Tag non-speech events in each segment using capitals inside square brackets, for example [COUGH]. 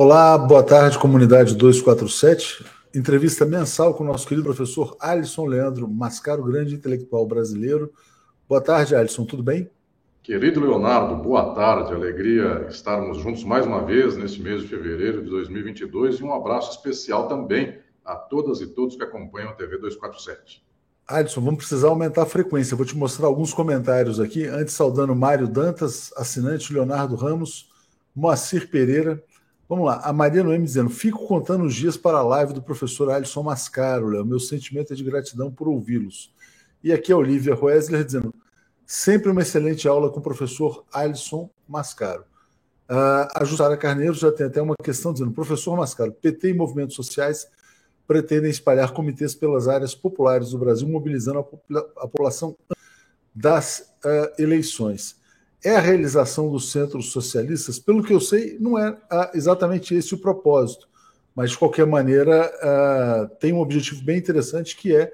Olá, boa tarde, comunidade 247. Entrevista mensal com o nosso querido professor Alisson Leandro Mascaro, grande intelectual brasileiro. Boa tarde, Alisson, tudo bem? Querido Leonardo, boa tarde. Alegria estarmos juntos mais uma vez neste mês de fevereiro de 2022 e um abraço especial também a todas e todos que acompanham a TV 247. Alisson, vamos precisar aumentar a frequência. Vou te mostrar alguns comentários aqui. Antes, saudando Mário Dantas, assinante Leonardo Ramos, Moacir Pereira, Vamos lá, a Maria Noemi dizendo: fico contando os dias para a live do professor Alisson Mascaro, Léo. Meu sentimento é de gratidão por ouvi-los. E aqui a Olivia Wesley dizendo: sempre uma excelente aula com o professor Alisson Mascaro. Uh, a Jussara Carneiro já tem até uma questão dizendo: professor Mascaro, PT e movimentos sociais pretendem espalhar comitês pelas áreas populares do Brasil, mobilizando a, popula a população das uh, eleições é a realização dos centros socialistas? Pelo que eu sei, não é ah, exatamente esse o propósito, mas de qualquer maneira uh, tem um objetivo bem interessante que é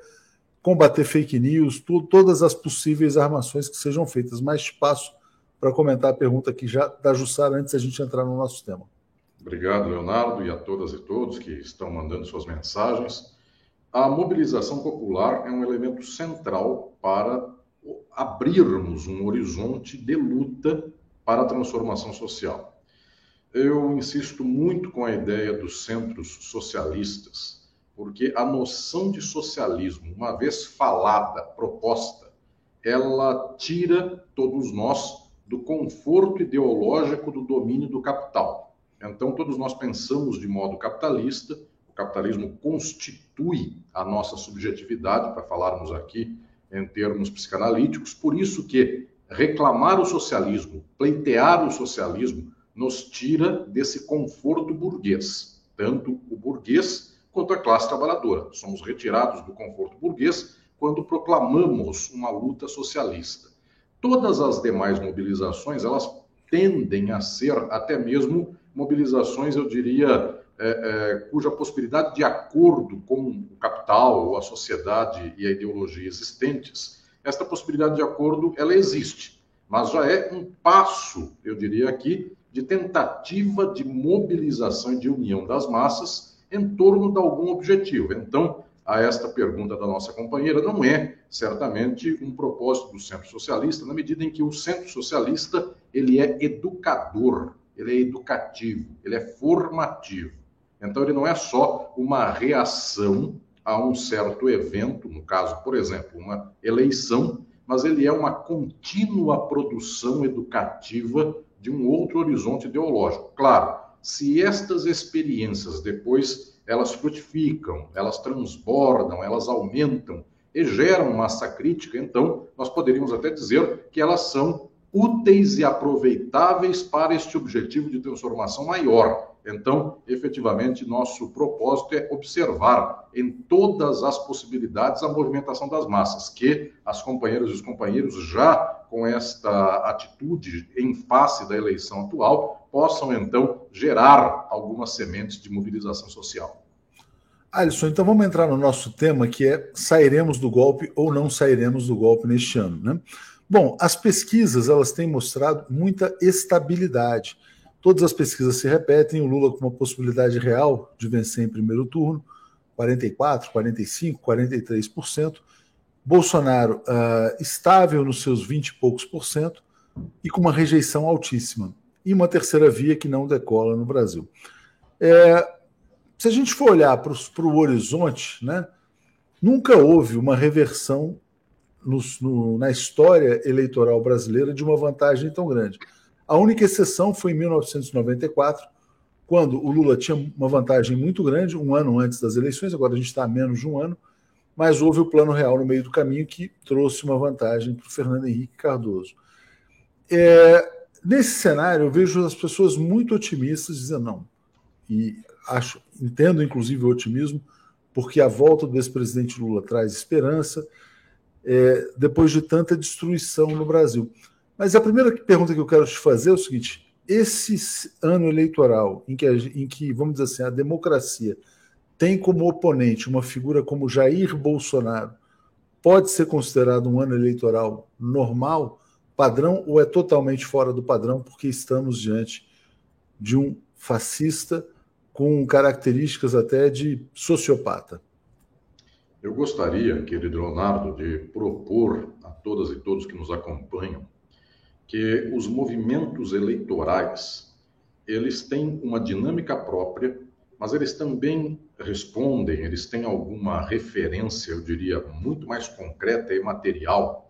combater fake news, todas as possíveis armações que sejam feitas. Mais espaço para comentar a pergunta aqui já da Jussara antes da gente entrar no nosso tema. Obrigado, Leonardo, e a todas e todos que estão mandando suas mensagens. A mobilização popular é um elemento central para abrirmos um horizonte de luta para a transformação social. Eu insisto muito com a ideia dos centros socialistas, porque a noção de socialismo, uma vez falada, proposta, ela tira todos nós do conforto ideológico do domínio do capital. Então, todos nós pensamos de modo capitalista, o capitalismo constitui a nossa subjetividade, para falarmos aqui em termos psicanalíticos, por isso que reclamar o socialismo, pleitear o socialismo, nos tira desse conforto burguês, tanto o burguês quanto a classe trabalhadora. Somos retirados do conforto burguês quando proclamamos uma luta socialista. Todas as demais mobilizações, elas tendem a ser até mesmo mobilizações, eu diria, é, é, cuja possibilidade de acordo com o capital, ou a sociedade e a ideologia existentes, esta possibilidade de acordo ela existe, mas já é um passo, eu diria aqui, de tentativa de mobilização e de união das massas em torno de algum objetivo. Então, a esta pergunta da nossa companheira, não é certamente um propósito do centro socialista, na medida em que o centro socialista ele é educador, ele é educativo, ele é formativo. Então, ele não é só uma reação a um certo evento, no caso, por exemplo, uma eleição, mas ele é uma contínua produção educativa de um outro horizonte ideológico. Claro, se estas experiências depois elas frutificam, elas transbordam, elas aumentam e geram massa crítica, então nós poderíamos até dizer que elas são úteis e aproveitáveis para este objetivo de transformação maior, então, efetivamente, nosso propósito é observar em todas as possibilidades a movimentação das massas, que as companheiras e os companheiros, já com esta atitude em face da eleição atual, possam então gerar algumas sementes de mobilização social. Alisson, então vamos entrar no nosso tema que é sairemos do golpe ou não sairemos do golpe neste ano, né? Bom, as pesquisas elas têm mostrado muita estabilidade. Todas as pesquisas se repetem, o Lula com uma possibilidade real de vencer em primeiro turno, 44, 45, 43%. Bolsonaro uh, estável nos seus 20 e poucos por cento e com uma rejeição altíssima. E uma terceira via que não decola no Brasil. É, se a gente for olhar para o horizonte, né, nunca houve uma reversão no, na história eleitoral brasileira de uma vantagem tão grande. A única exceção foi em 1994, quando o Lula tinha uma vantagem muito grande, um ano antes das eleições, agora a gente está a menos de um ano, mas houve o plano real no meio do caminho que trouxe uma vantagem para o Fernando Henrique Cardoso. É, nesse cenário, eu vejo as pessoas muito otimistas dizendo não. E acho, entendo inclusive o otimismo, porque a volta do ex-presidente Lula traz esperança é, depois de tanta destruição no Brasil. Mas a primeira pergunta que eu quero te fazer é o seguinte: esse ano eleitoral, em que, em que vamos dizer assim, a democracia tem como oponente uma figura como Jair Bolsonaro, pode ser considerado um ano eleitoral normal, padrão, ou é totalmente fora do padrão, porque estamos diante de um fascista com características até de sociopata. Eu gostaria, querido Leonardo, de propor a todas e todos que nos acompanham que os movimentos eleitorais eles têm uma dinâmica própria, mas eles também respondem, eles têm alguma referência, eu diria, muito mais concreta e material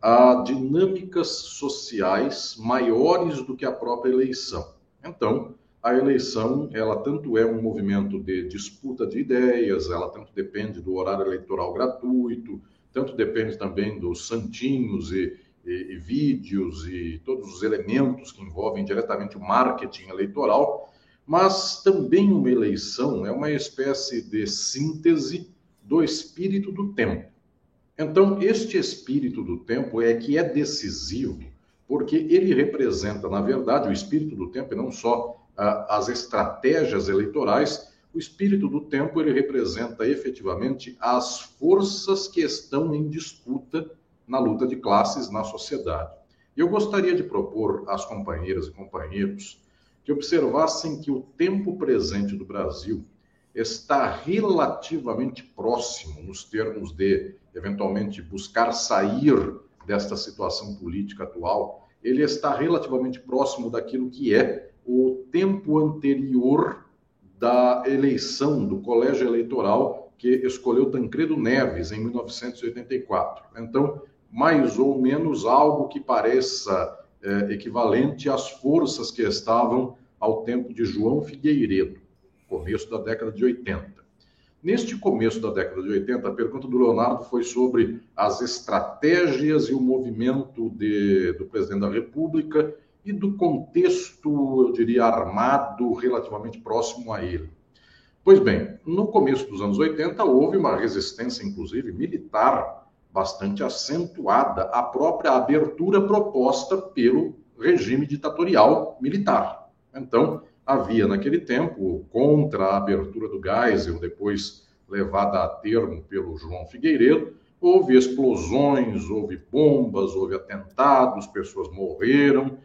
a dinâmicas sociais maiores do que a própria eleição. Então, a eleição, ela tanto é um movimento de disputa de ideias, ela tanto depende do horário eleitoral gratuito, tanto depende também dos santinhos e, e, e vídeos e todos os elementos que envolvem diretamente o marketing eleitoral, mas também uma eleição é uma espécie de síntese do espírito do tempo. Então, este espírito do tempo é que é decisivo, porque ele representa, na verdade, o espírito do tempo e não só as estratégias eleitorais, o espírito do tempo ele representa efetivamente as forças que estão em disputa na luta de classes na sociedade. Eu gostaria de propor às companheiras e companheiros que observassem que o tempo presente do Brasil está relativamente próximo nos termos de eventualmente buscar sair desta situação política atual, ele está relativamente próximo daquilo que é o tempo anterior da eleição do colégio eleitoral que escolheu Tancredo Neves em 1984. Então, mais ou menos algo que pareça é, equivalente às forças que estavam ao tempo de João Figueiredo, começo da década de 80. Neste começo da década de 80, a pergunta do Leonardo foi sobre as estratégias e o movimento de, do presidente da República e do contexto, eu diria, armado relativamente próximo a ele. Pois bem, no começo dos anos 80 houve uma resistência, inclusive militar, bastante acentuada à própria abertura proposta pelo regime ditatorial militar. Então, havia naquele tempo, contra a abertura do Geisel, depois levada a termo pelo João Figueiredo, houve explosões, houve bombas, houve atentados, pessoas morreram,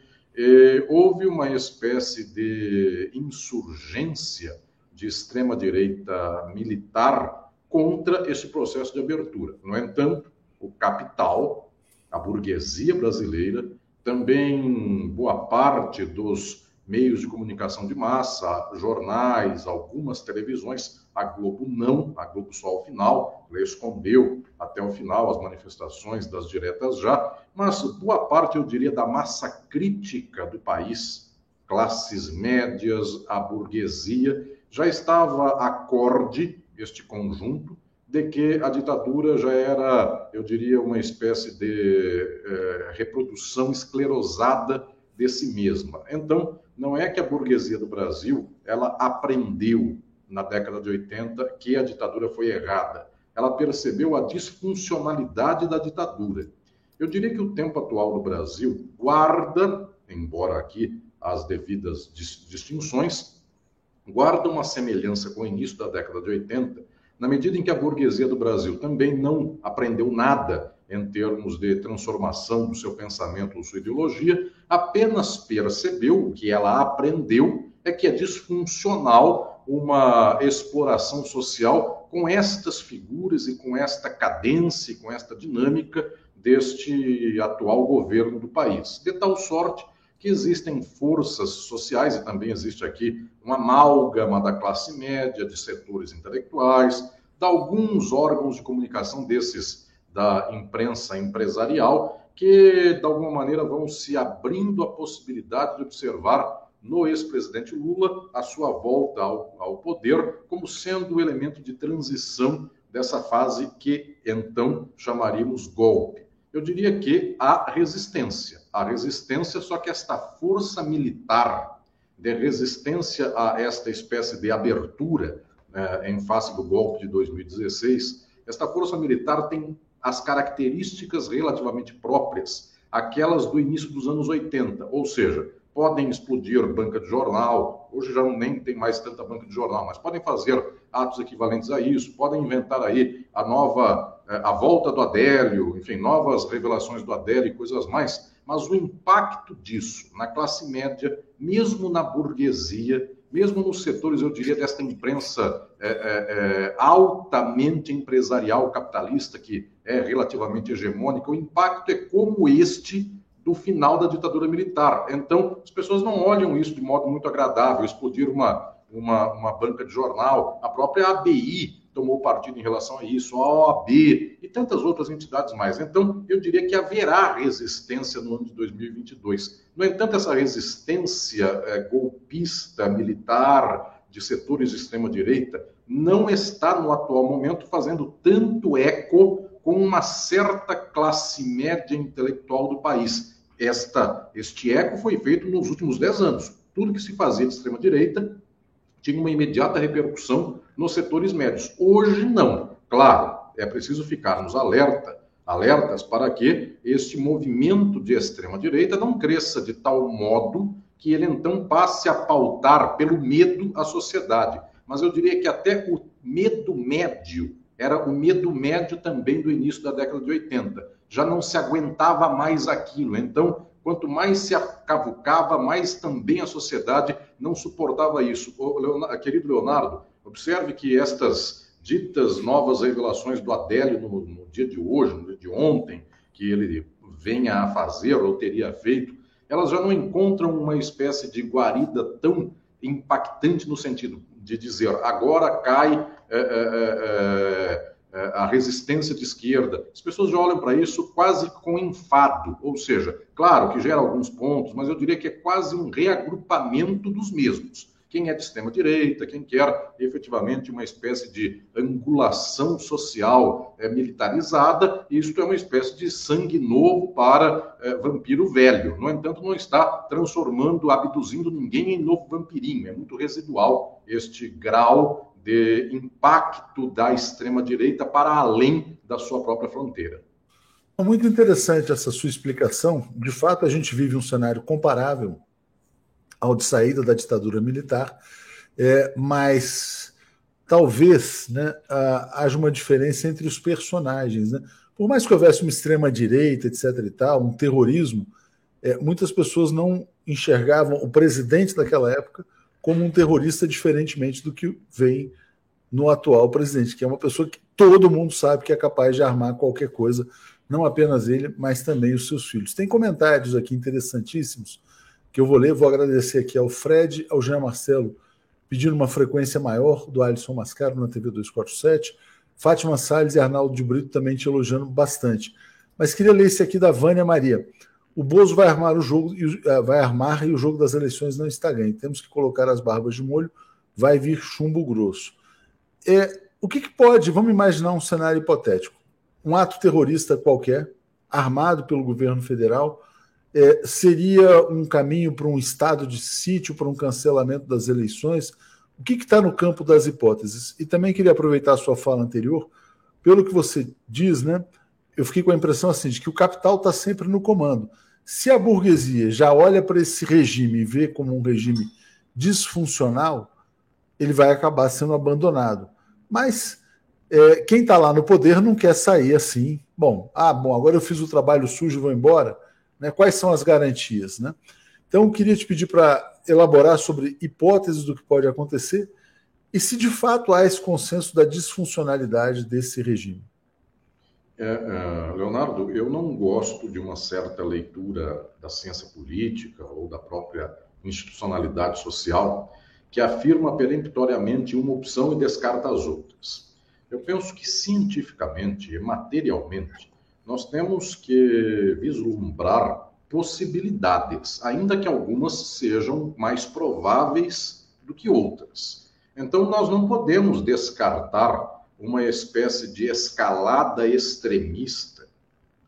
houve uma espécie de insurgência de extrema-direita militar contra esse processo de abertura. No entanto, o capital, a burguesia brasileira, também boa parte dos meios de comunicação de massa, jornais, algumas televisões, a Globo não, a Globo só ao final, ela escondeu até o final as manifestações das diretas já, mas boa parte, eu diria, da massa crítica do país, classes médias, a burguesia, já estava acorde, este conjunto, de que a ditadura já era, eu diria, uma espécie de eh, reprodução esclerosada de si mesma. Então, não é que a burguesia do Brasil ela aprendeu na década de 80 que a ditadura foi errada. Ela percebeu a disfuncionalidade da ditadura. Eu diria que o tempo atual do Brasil guarda, embora aqui as devidas distinções, guarda uma semelhança com o início da década de 80, na medida em que a burguesia do Brasil também não aprendeu nada em termos de transformação do seu pensamento ou sua ideologia, apenas percebeu o que ela aprendeu é que é disfuncional uma exploração social com estas figuras e com esta cadência, com esta dinâmica deste atual governo do país. De tal sorte que existem forças sociais, e também existe aqui uma amálgama da classe média, de setores intelectuais, de alguns órgãos de comunicação desses da imprensa empresarial, que de alguma maneira vão se abrindo a possibilidade de observar no ex-presidente Lula a sua volta ao, ao poder como sendo o elemento de transição dessa fase que então chamaríamos golpe. Eu diria que há resistência. Há resistência, só que esta força militar de resistência a esta espécie de abertura eh, em face do golpe de 2016, esta força militar tem as características relativamente próprias, aquelas do início dos anos 80, ou seja, podem explodir banca de jornal, hoje já nem tem mais tanta banca de jornal, mas podem fazer atos equivalentes a isso, podem inventar aí a nova, eh, a volta do Adélio, enfim, novas revelações do Adélio e coisas mais, mas o impacto disso na classe média, mesmo na burguesia, mesmo nos setores, eu diria, desta imprensa é, é, é, altamente empresarial capitalista, que é relativamente hegemônica, o impacto é como este do final da ditadura militar. Então, as pessoas não olham isso de modo muito agradável, explodir uma, uma, uma banca de jornal, a própria ABI tomou partido em relação a isso, a OAB e tantas outras entidades mais. Então, eu diria que haverá resistência no ano de 2022. No entanto, essa resistência é, golpista, militar, de setores de extrema-direita, não está no atual momento fazendo tanto eco com uma certa classe média intelectual do país. Esta, este eco foi feito nos últimos dez anos. Tudo que se fazia de extrema-direita tinha uma imediata repercussão nos setores médios. Hoje, não. Claro, é preciso ficarmos alerta, alertas para que este movimento de extrema-direita não cresça de tal modo que ele então passe a pautar pelo medo a sociedade. Mas eu diria que até o medo médio era o medo médio também do início da década de 80. Já não se aguentava mais aquilo. Então, Quanto mais se acavucava, mais também a sociedade não suportava isso. Leonardo, querido Leonardo, observe que estas ditas novas revelações do Adélio no, no dia de hoje, no dia de ontem, que ele venha a fazer ou teria feito, elas já não encontram uma espécie de guarida tão impactante no sentido de dizer agora cai é, é, é, a resistência de esquerda. As pessoas já olham para isso quase com enfado, ou seja, claro que gera alguns pontos, mas eu diria que é quase um reagrupamento dos mesmos. Quem é de extrema-direita, quem quer efetivamente uma espécie de angulação social é, militarizada, isto é uma espécie de sangue novo para é, vampiro velho. No entanto, não está transformando, abduzindo ninguém em novo vampirinho. É muito residual este grau de impacto da extrema-direita para além da sua própria fronteira. Muito interessante essa sua explicação. De fato, a gente vive um cenário comparável ao de saída da ditadura militar, é, mas talvez né, haja uma diferença entre os personagens. Né? Por mais que houvesse uma extrema-direita, etc., e tal, um terrorismo, é, muitas pessoas não enxergavam o presidente daquela época como um terrorista, diferentemente do que vem no atual presidente, que é uma pessoa que todo mundo sabe que é capaz de armar qualquer coisa, não apenas ele, mas também os seus filhos. Tem comentários aqui interessantíssimos que eu vou ler, vou agradecer aqui ao Fred, ao Jean Marcelo, pedindo uma frequência maior do Alisson Mascaro na TV 247, Fátima Salles e Arnaldo de Brito também te elogiando bastante. Mas queria ler esse aqui da Vânia Maria. O Bozo vai armar o jogo, eh, vai armar e o jogo das eleições não está ganho. Temos que colocar as barbas de molho, vai vir chumbo grosso. É, o que, que pode, vamos imaginar um cenário hipotético. Um ato terrorista qualquer, armado pelo governo federal, é, seria um caminho para um estado de sítio, para um cancelamento das eleições? O que está no campo das hipóteses? E também queria aproveitar a sua fala anterior, pelo que você diz, né? Eu fiquei com a impressão assim de que o capital está sempre no comando. Se a burguesia já olha para esse regime e vê como um regime disfuncional, ele vai acabar sendo abandonado. Mas é, quem está lá no poder não quer sair assim. Bom, ah, bom, agora eu fiz o trabalho sujo vou embora. Né? Quais são as garantias? Né? Então, eu queria te pedir para elaborar sobre hipóteses do que pode acontecer e se de fato há esse consenso da disfuncionalidade desse regime. É, é, Leonardo, eu não gosto de uma certa leitura da ciência política ou da própria institucionalidade social que afirma peremptoriamente uma opção e descarta as outras. Eu penso que cientificamente e materialmente nós temos que vislumbrar possibilidades, ainda que algumas sejam mais prováveis do que outras. Então, nós não podemos descartar uma espécie de escalada extremista,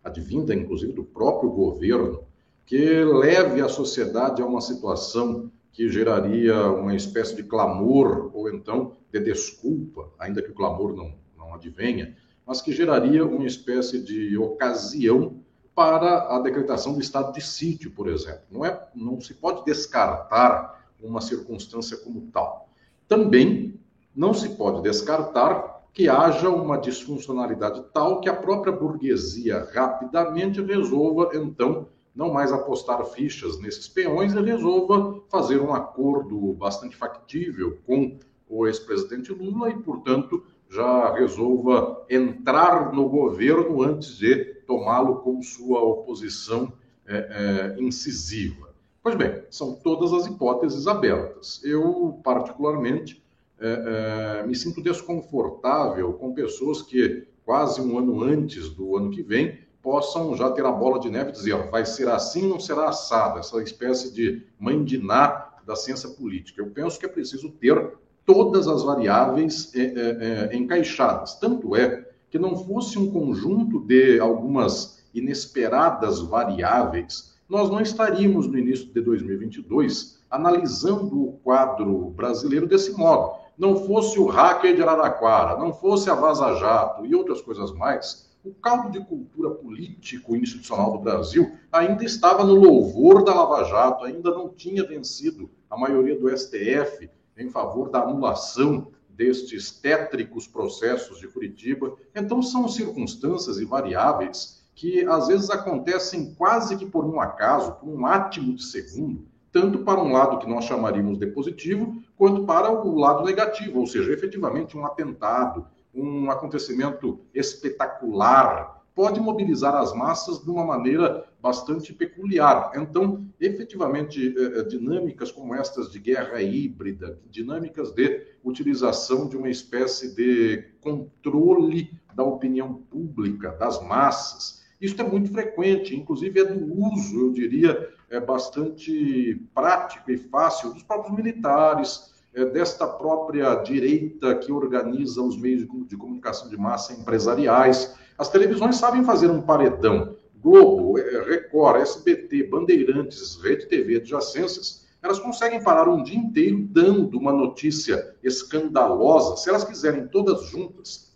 advinda inclusive do próprio governo, que leve a sociedade a uma situação que geraria uma espécie de clamor ou então de desculpa, ainda que o clamor não, não advenha, mas que geraria uma espécie de ocasião para a decretação do estado de sítio, por exemplo. Não, é, não se pode descartar uma circunstância como tal. Também não se pode descartar que haja uma disfuncionalidade tal que a própria burguesia rapidamente resolva, então, não mais apostar fichas nesses peões e resolva fazer um acordo bastante factível com o ex-presidente Lula e, portanto, já resolva entrar no governo antes de tomá-lo com sua oposição é, é, incisiva. Pois bem, são todas as hipóteses abertas. Eu, particularmente, é, é me sinto desconfortável com pessoas que, quase um ano antes do ano que vem, possam já ter a bola de neve e dizer vai ser assim, não será assado, essa espécie de mãe de ná da ciência política. Eu penso que é preciso ter todas as variáveis é, é, é, encaixadas. Tanto é que não fosse um conjunto de algumas inesperadas variáveis, nós não estaríamos no início de 2022 analisando o quadro brasileiro desse modo. Não fosse o hacker de Araraquara, não fosse a Vaza Jato e outras coisas mais, o caldo de cultura político institucional do Brasil ainda estava no louvor da Lava Jato, ainda não tinha vencido a maioria do STF em favor da anulação destes tétricos processos de Curitiba. Então, são circunstâncias e variáveis que às vezes acontecem quase que por um acaso, por um átimo de segundo, tanto para um lado que nós chamaríamos de positivo, quanto para o lado negativo, ou seja, efetivamente um atentado, um acontecimento espetacular, pode mobilizar as massas de uma maneira bastante peculiar. Então, efetivamente, eh, eh, dinâmicas como estas de guerra híbrida, dinâmicas de utilização de uma espécie de controle da opinião pública, das massas, isso é muito frequente, inclusive é do uso, eu diria, é bastante prático e fácil dos próprios militares, é desta própria direita que organiza os meios de comunicação de massa empresariais. As televisões sabem fazer um paredão. Globo, é, Record, SBT, Bandeirantes, Rede TV, adjacências, elas conseguem parar um dia inteiro dando uma notícia escandalosa. Se elas quiserem todas juntas,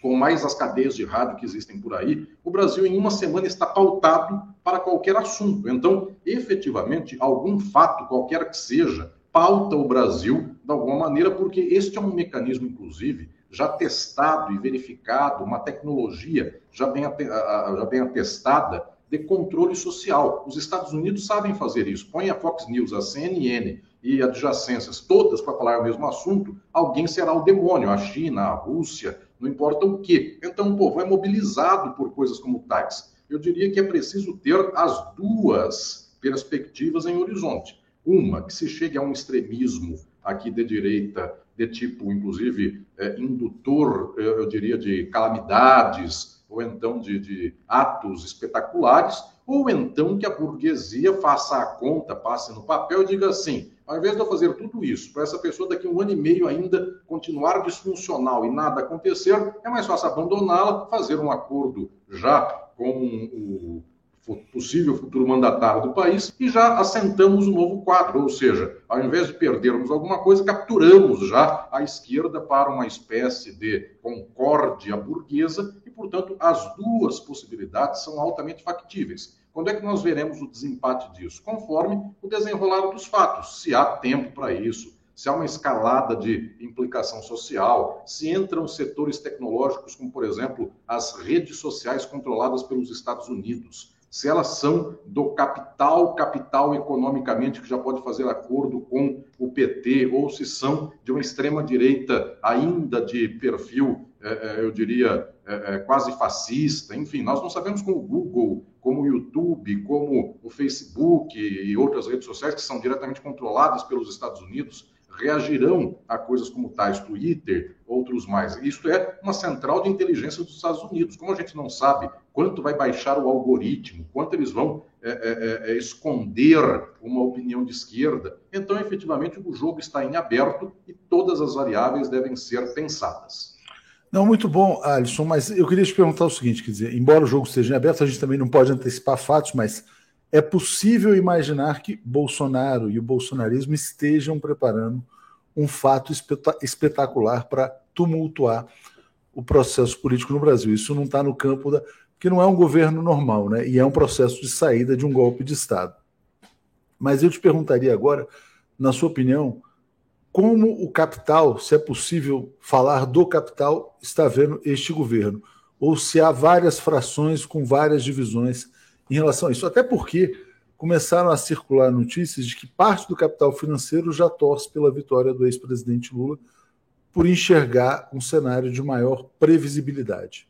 com mais as cadeias de rádio que existem por aí, o Brasil em uma semana está pautado para qualquer assunto. Então, efetivamente, algum fato, qualquer que seja, pauta o Brasil de alguma maneira, porque este é um mecanismo, inclusive, já testado e verificado, uma tecnologia já bem, já bem atestada de controle social. Os Estados Unidos sabem fazer isso. Põe a Fox News, a CNN e adjacências todas para falar o mesmo assunto, alguém será o demônio, a China, a Rússia, não importa o quê. Então o povo é mobilizado por coisas como tais. Eu diria que é preciso ter as duas perspectivas em horizonte. Uma, que se chegue a um extremismo aqui de direita de tipo, inclusive, é, indutor, eu diria, de calamidades, ou então de, de atos espetaculares, ou então que a burguesia faça a conta, passe no papel e diga assim: ao invés de eu fazer tudo isso, para essa pessoa daqui a um ano e meio ainda continuar disfuncional e nada acontecer, é mais fácil abandoná-la, fazer um acordo já com o possível futuro mandatário do país e já assentamos um novo quadro, ou seja, ao invés de perdermos alguma coisa, capturamos já a esquerda para uma espécie de concórdia burguesa portanto, as duas possibilidades são altamente factíveis. Quando é que nós veremos o desempate disso? Conforme o desenrolar dos fatos, se há tempo para isso, se há uma escalada de implicação social, se entram setores tecnológicos, como, por exemplo, as redes sociais controladas pelos Estados Unidos se elas são do capital, capital economicamente que já pode fazer acordo com o PT, ou se são de uma extrema-direita ainda de perfil, eu diria, é, quase fascista. Enfim, nós não sabemos como o Google, como o YouTube, como o Facebook e outras redes sociais que são diretamente controladas pelos Estados Unidos reagirão a coisas como tais, Twitter, outros mais. Isto é uma central de inteligência dos Estados Unidos. Como a gente não sabe quanto vai baixar o algoritmo, quanto eles vão é, é, é, é esconder uma opinião de esquerda, então efetivamente o jogo está em aberto e todas as variáveis devem ser pensadas. Não, muito bom, Alisson, mas eu queria te perguntar o seguinte: quer dizer, embora o jogo esteja em aberto, a gente também não pode antecipar fatos, mas é possível imaginar que Bolsonaro e o bolsonarismo estejam preparando um fato espetacular para tumultuar o processo político no Brasil. Isso não está no campo da. que não é um governo normal, né? E é um processo de saída de um golpe de Estado. Mas eu te perguntaria agora, na sua opinião, como o capital, se é possível falar do capital, está vendo este governo? Ou se há várias frações com várias divisões em relação a isso. Até porque começaram a circular notícias de que parte do capital financeiro já torce pela vitória do ex-presidente Lula por enxergar um cenário de maior previsibilidade.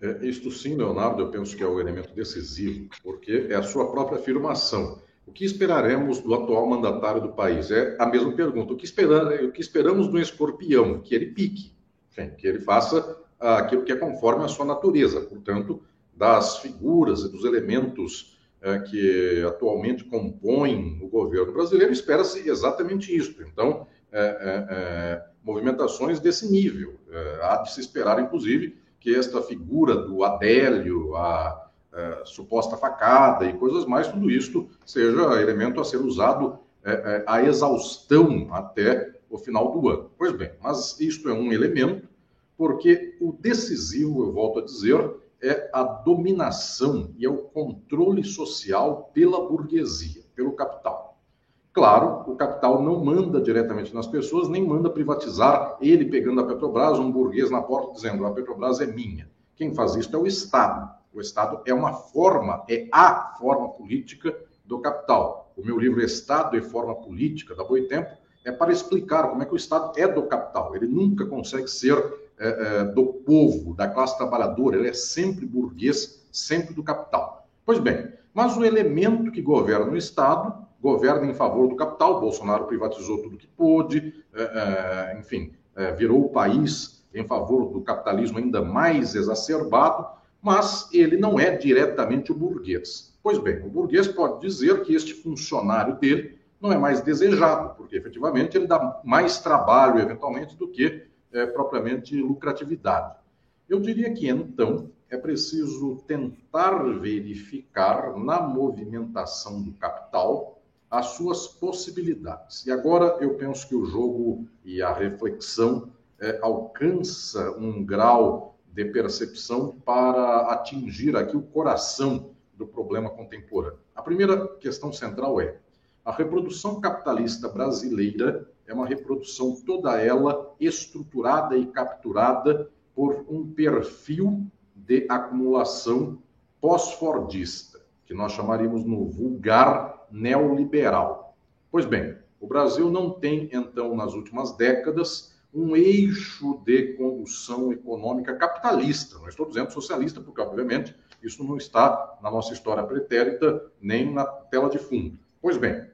É, isto sim, Leonardo, eu penso que é o elemento decisivo, porque é a sua própria afirmação. O que esperaremos do atual mandatário do país? É a mesma pergunta. O que, esperar, o que esperamos do escorpião? Que ele pique, que ele faça aquilo que é conforme a sua natureza. Portanto, das figuras e dos elementos é, que atualmente compõem o governo brasileiro, espera-se exatamente isso. Então, é, é, é, movimentações desse nível. É, há de se esperar, inclusive, que esta figura do Adélio, a, a suposta facada e coisas mais, tudo isso seja elemento a ser usado é, a exaustão até o final do ano. Pois bem, mas isto é um elemento, porque o decisivo, eu volto a dizer, é a dominação e é o controle social pela burguesia, pelo capital. Claro, o capital não manda diretamente nas pessoas, nem manda privatizar ele pegando a Petrobras, um burguês na porta dizendo a Petrobras é minha. Quem faz isso é o Estado. O Estado é uma forma, é a forma política do capital. O meu livro Estado e Forma Política, da Boitempo, é para explicar como é que o Estado é do capital. Ele nunca consegue ser é, é, do povo, da classe trabalhadora, ele é sempre burguês, sempre do capital. Pois bem, mas o elemento que governa o Estado governa em favor do capital. Bolsonaro privatizou tudo que pôde, é, é enfim, é, virou o país em favor do capitalismo ainda mais exacerbado, mas ele não é diretamente o burguês. Pois bem, o burguês pode dizer que este funcionário dele não é mais desejado, porque efetivamente ele dá mais trabalho, eventualmente, do que é, propriamente lucratividade. Eu diria que, então, é preciso tentar verificar na movimentação do capital as suas possibilidades. E agora eu penso que o jogo e a reflexão é, alcança um grau de percepção para atingir aqui o coração do problema contemporâneo. A primeira questão central é: a reprodução capitalista brasileira é uma reprodução toda ela estruturada e capturada por um perfil de acumulação pós-fordista, que nós chamaríamos no vulgar neoliberal. Pois bem, o Brasil não tem, então, nas últimas décadas, um eixo de condução econômica capitalista. Não estou dizendo socialista, porque, obviamente, isso não está na nossa história pretérita nem na tela de fundo. Pois bem,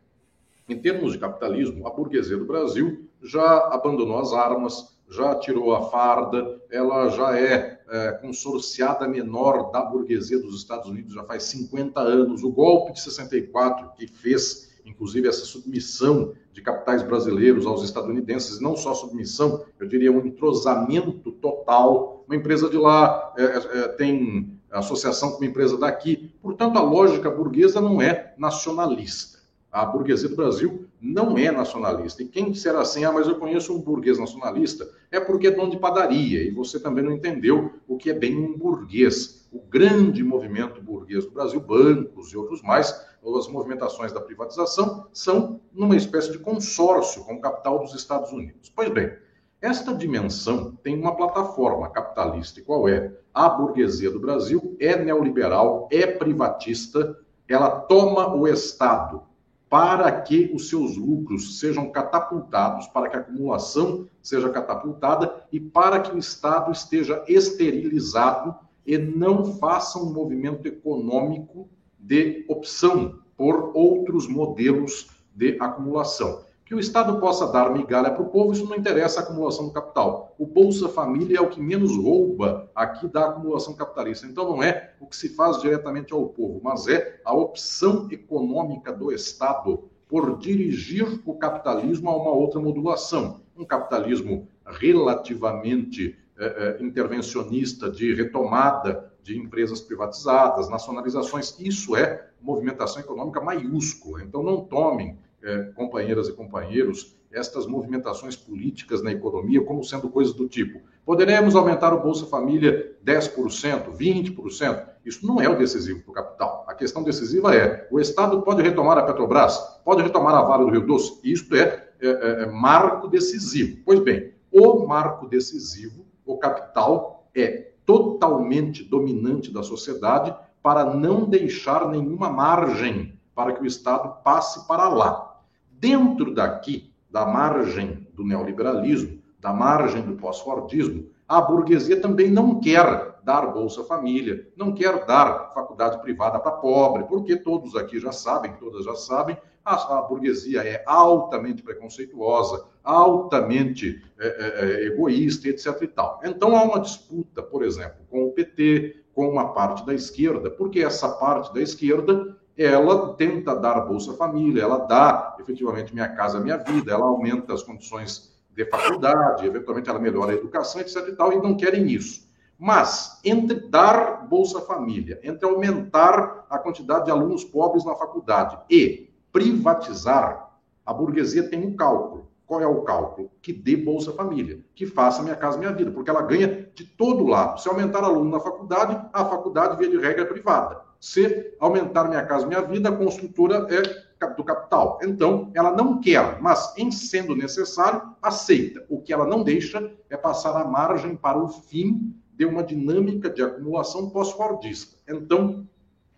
em termos de capitalismo, a burguesia do Brasil já abandonou as armas, já tirou a farda, ela já é, é consorciada menor da burguesia dos Estados Unidos já faz 50 anos. O golpe de 64, que fez, inclusive, essa submissão de capitais brasileiros aos estadunidenses, não só submissão, eu diria um entrosamento total. Uma empresa de lá é, é, é tem associação com uma empresa daqui. Portanto, a lógica burguesa não é nacionalista. A burguesia do Brasil não é nacionalista. E quem disser assim, ah, mas eu conheço um burguês nacionalista, é porque é dono de padaria e você também não entendeu o que é bem um burguês. O grande movimento burguês do Brasil, bancos e outros mais, as movimentações da privatização, são numa espécie de consórcio com o capital dos Estados Unidos. Pois bem, esta dimensão tem uma plataforma capitalista, e qual é? A burguesia do Brasil é neoliberal, é privatista, ela toma o Estado para que os seus lucros sejam catapultados, para que a acumulação seja catapultada e para que o Estado esteja esterilizado e não faça um movimento econômico de opção por outros modelos de acumulação. Que o Estado possa dar migalha para o povo, isso não interessa a acumulação do capital. O Bolsa Família é o que menos rouba aqui da acumulação capitalista. Então, não é o que se faz diretamente ao povo, mas é a opção econômica do Estado por dirigir o capitalismo a uma outra modulação. Um capitalismo relativamente é, é, intervencionista, de retomada de empresas privatizadas, nacionalizações. Isso é movimentação econômica maiúscula. Então, não tomem é, companheiras e companheiros, estas movimentações políticas na economia como sendo coisas do tipo: poderemos aumentar o Bolsa Família 10%, 20%. Isso não é o decisivo para o capital. A questão decisiva é: o Estado pode retomar a Petrobras, pode retomar a Vale do Rio Doce. Isto é, é, é, é marco decisivo. Pois bem, o marco decisivo, o capital, é totalmente dominante da sociedade para não deixar nenhuma margem para que o Estado passe para lá. Dentro daqui, da margem do neoliberalismo, da margem do pós-fordismo, a burguesia também não quer dar Bolsa Família, não quer dar faculdade privada para pobre, porque todos aqui já sabem, todas já sabem, a, a burguesia é altamente preconceituosa, altamente é, é, é, egoísta, etc. E tal. Então há uma disputa, por exemplo, com o PT, com uma parte da esquerda, porque essa parte da esquerda ela tenta dar Bolsa Família, ela dá efetivamente Minha Casa Minha Vida, ela aumenta as condições de faculdade, eventualmente ela melhora a educação, etc. e tal, e não querem isso. Mas entre dar Bolsa Família, entre aumentar a quantidade de alunos pobres na faculdade e privatizar, a burguesia tem um cálculo. Qual é o cálculo? Que dê Bolsa Família, que faça Minha Casa Minha Vida, porque ela ganha de todo lado. Se aumentar aluno na faculdade, a faculdade, via de regra, é privada. Se aumentar Minha Casa Minha Vida, a construtora é do capital. Então, ela não quer, mas em sendo necessário, aceita. O que ela não deixa é passar a margem para o fim de uma dinâmica de acumulação pós-fordista. Então,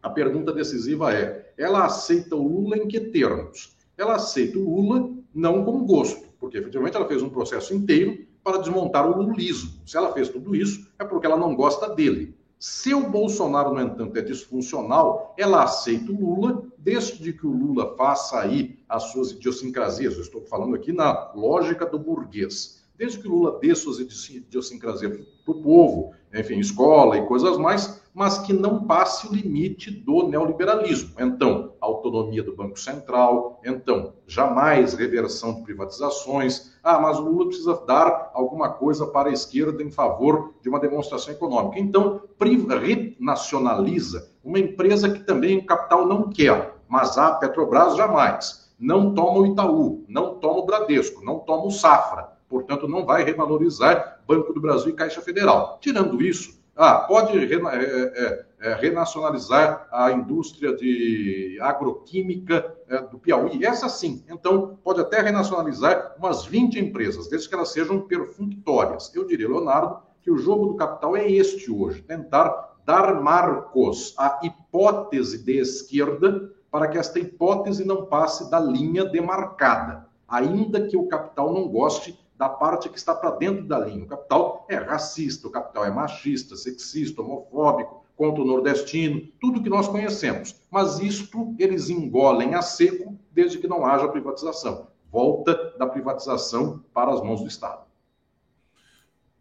a pergunta decisiva é: ela aceita o Lula em que termos? Ela aceita o Lula não com gosto, porque efetivamente ela fez um processo inteiro para desmontar o lulismo. Se ela fez tudo isso, é porque ela não gosta dele. Se o Bolsonaro, no entanto, é disfuncional, ela aceita o Lula, desde que o Lula faça aí as suas idiosincrasias. Eu estou falando aqui na lógica do burguês desde que Lula dê suas idiosincrasias para o povo, enfim, escola e coisas mais, mas que não passe o limite do neoliberalismo. Então, autonomia do Banco Central, então, jamais reversão de privatizações. Ah, mas o Lula precisa dar alguma coisa para a esquerda em favor de uma demonstração econômica. Então, renacionaliza uma empresa que também o capital não quer, mas a Petrobras jamais. Não toma o Itaú, não toma o Bradesco, não toma o Safra portanto, não vai revalorizar Banco do Brasil e Caixa Federal. Tirando isso, ah, pode é, é, é, renacionalizar a indústria de agroquímica é, do Piauí, essa sim. Então, pode até renacionalizar umas 20 empresas, desde que elas sejam perfunctórias. Eu diria, Leonardo, que o jogo do capital é este hoje: tentar dar marcos à hipótese de esquerda para que esta hipótese não passe da linha demarcada, ainda que o capital não goste da parte que está para dentro da linha. O capital é racista, o capital é machista, sexista, homofóbico, contra o nordestino, tudo que nós conhecemos. Mas isto eles engolem a seco desde que não haja privatização. Volta da privatização para as mãos do Estado.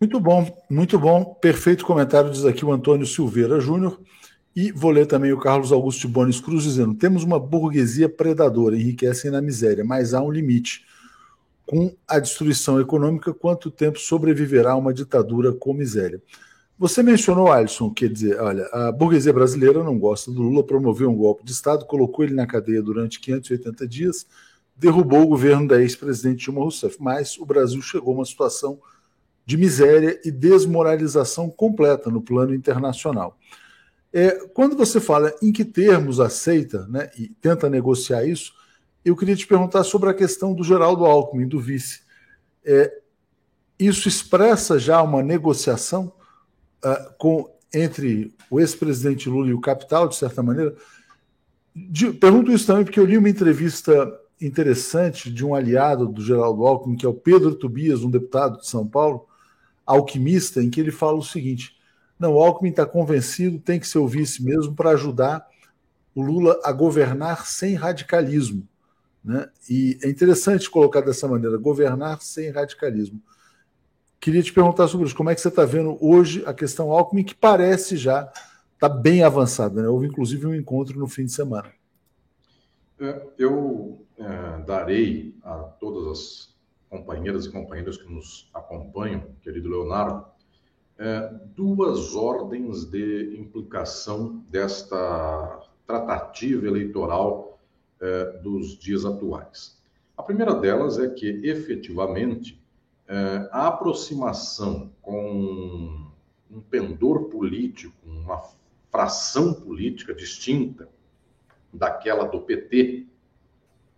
Muito bom, muito bom. Perfeito comentário, diz aqui o Antônio Silveira Júnior. E vou ler também o Carlos Augusto Bones Cruz dizendo: temos uma burguesia predadora, enriquecem na miséria, mas há um limite com a destruição econômica, quanto tempo sobreviverá uma ditadura com miséria? Você mencionou, Alisson, quer dizer, olha, a burguesia brasileira não gosta do Lula, promoveu um golpe de Estado, colocou ele na cadeia durante 580 dias, derrubou o governo da ex-presidente Dilma Rousseff, mas o Brasil chegou a uma situação de miséria e desmoralização completa no plano internacional. É, quando você fala em que termos aceita né, e tenta negociar isso, eu queria te perguntar sobre a questão do Geraldo Alckmin, do vice. É, isso expressa já uma negociação uh, com, entre o ex-presidente Lula e o capital, de certa maneira? De, pergunto isso também porque eu li uma entrevista interessante de um aliado do Geraldo Alckmin, que é o Pedro Tobias, um deputado de São Paulo, alquimista, em que ele fala o seguinte: não, o Alckmin está convencido, tem que ser o vice mesmo para ajudar o Lula a governar sem radicalismo. Né? E é interessante colocar dessa maneira, governar sem radicalismo. Queria te perguntar sobre isso, como é que você está vendo hoje a questão Alckmin, que parece já estar tá bem avançada. Né? Houve inclusive um encontro no fim de semana. É, eu é, darei a todas as companheiras e companheiros que nos acompanham, querido Leonardo, é, duas ordens de implicação desta tratativa eleitoral eh, dos dias atuais. A primeira delas é que, efetivamente, eh, a aproximação com um pendor político, uma fração política distinta daquela do PT,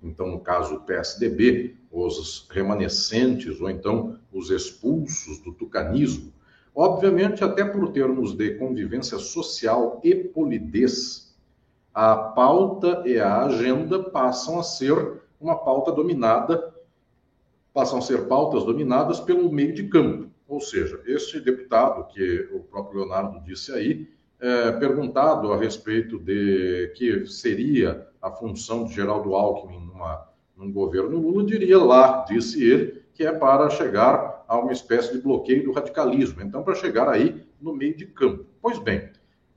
então, no caso, o PSDB, os remanescentes, ou então os expulsos do tucanismo, Obviamente, até por termos de convivência social e polidez, a pauta e a agenda passam a ser uma pauta dominada, passam a ser pautas dominadas pelo meio de campo. Ou seja, este deputado, que o próprio Leonardo disse aí, é, perguntado a respeito de que seria a função de Geraldo Alckmin numa, num governo Lula, diria lá, disse ele, que é para chegar a uma espécie de bloqueio do radicalismo. Então, para chegar aí no meio de campo. Pois bem,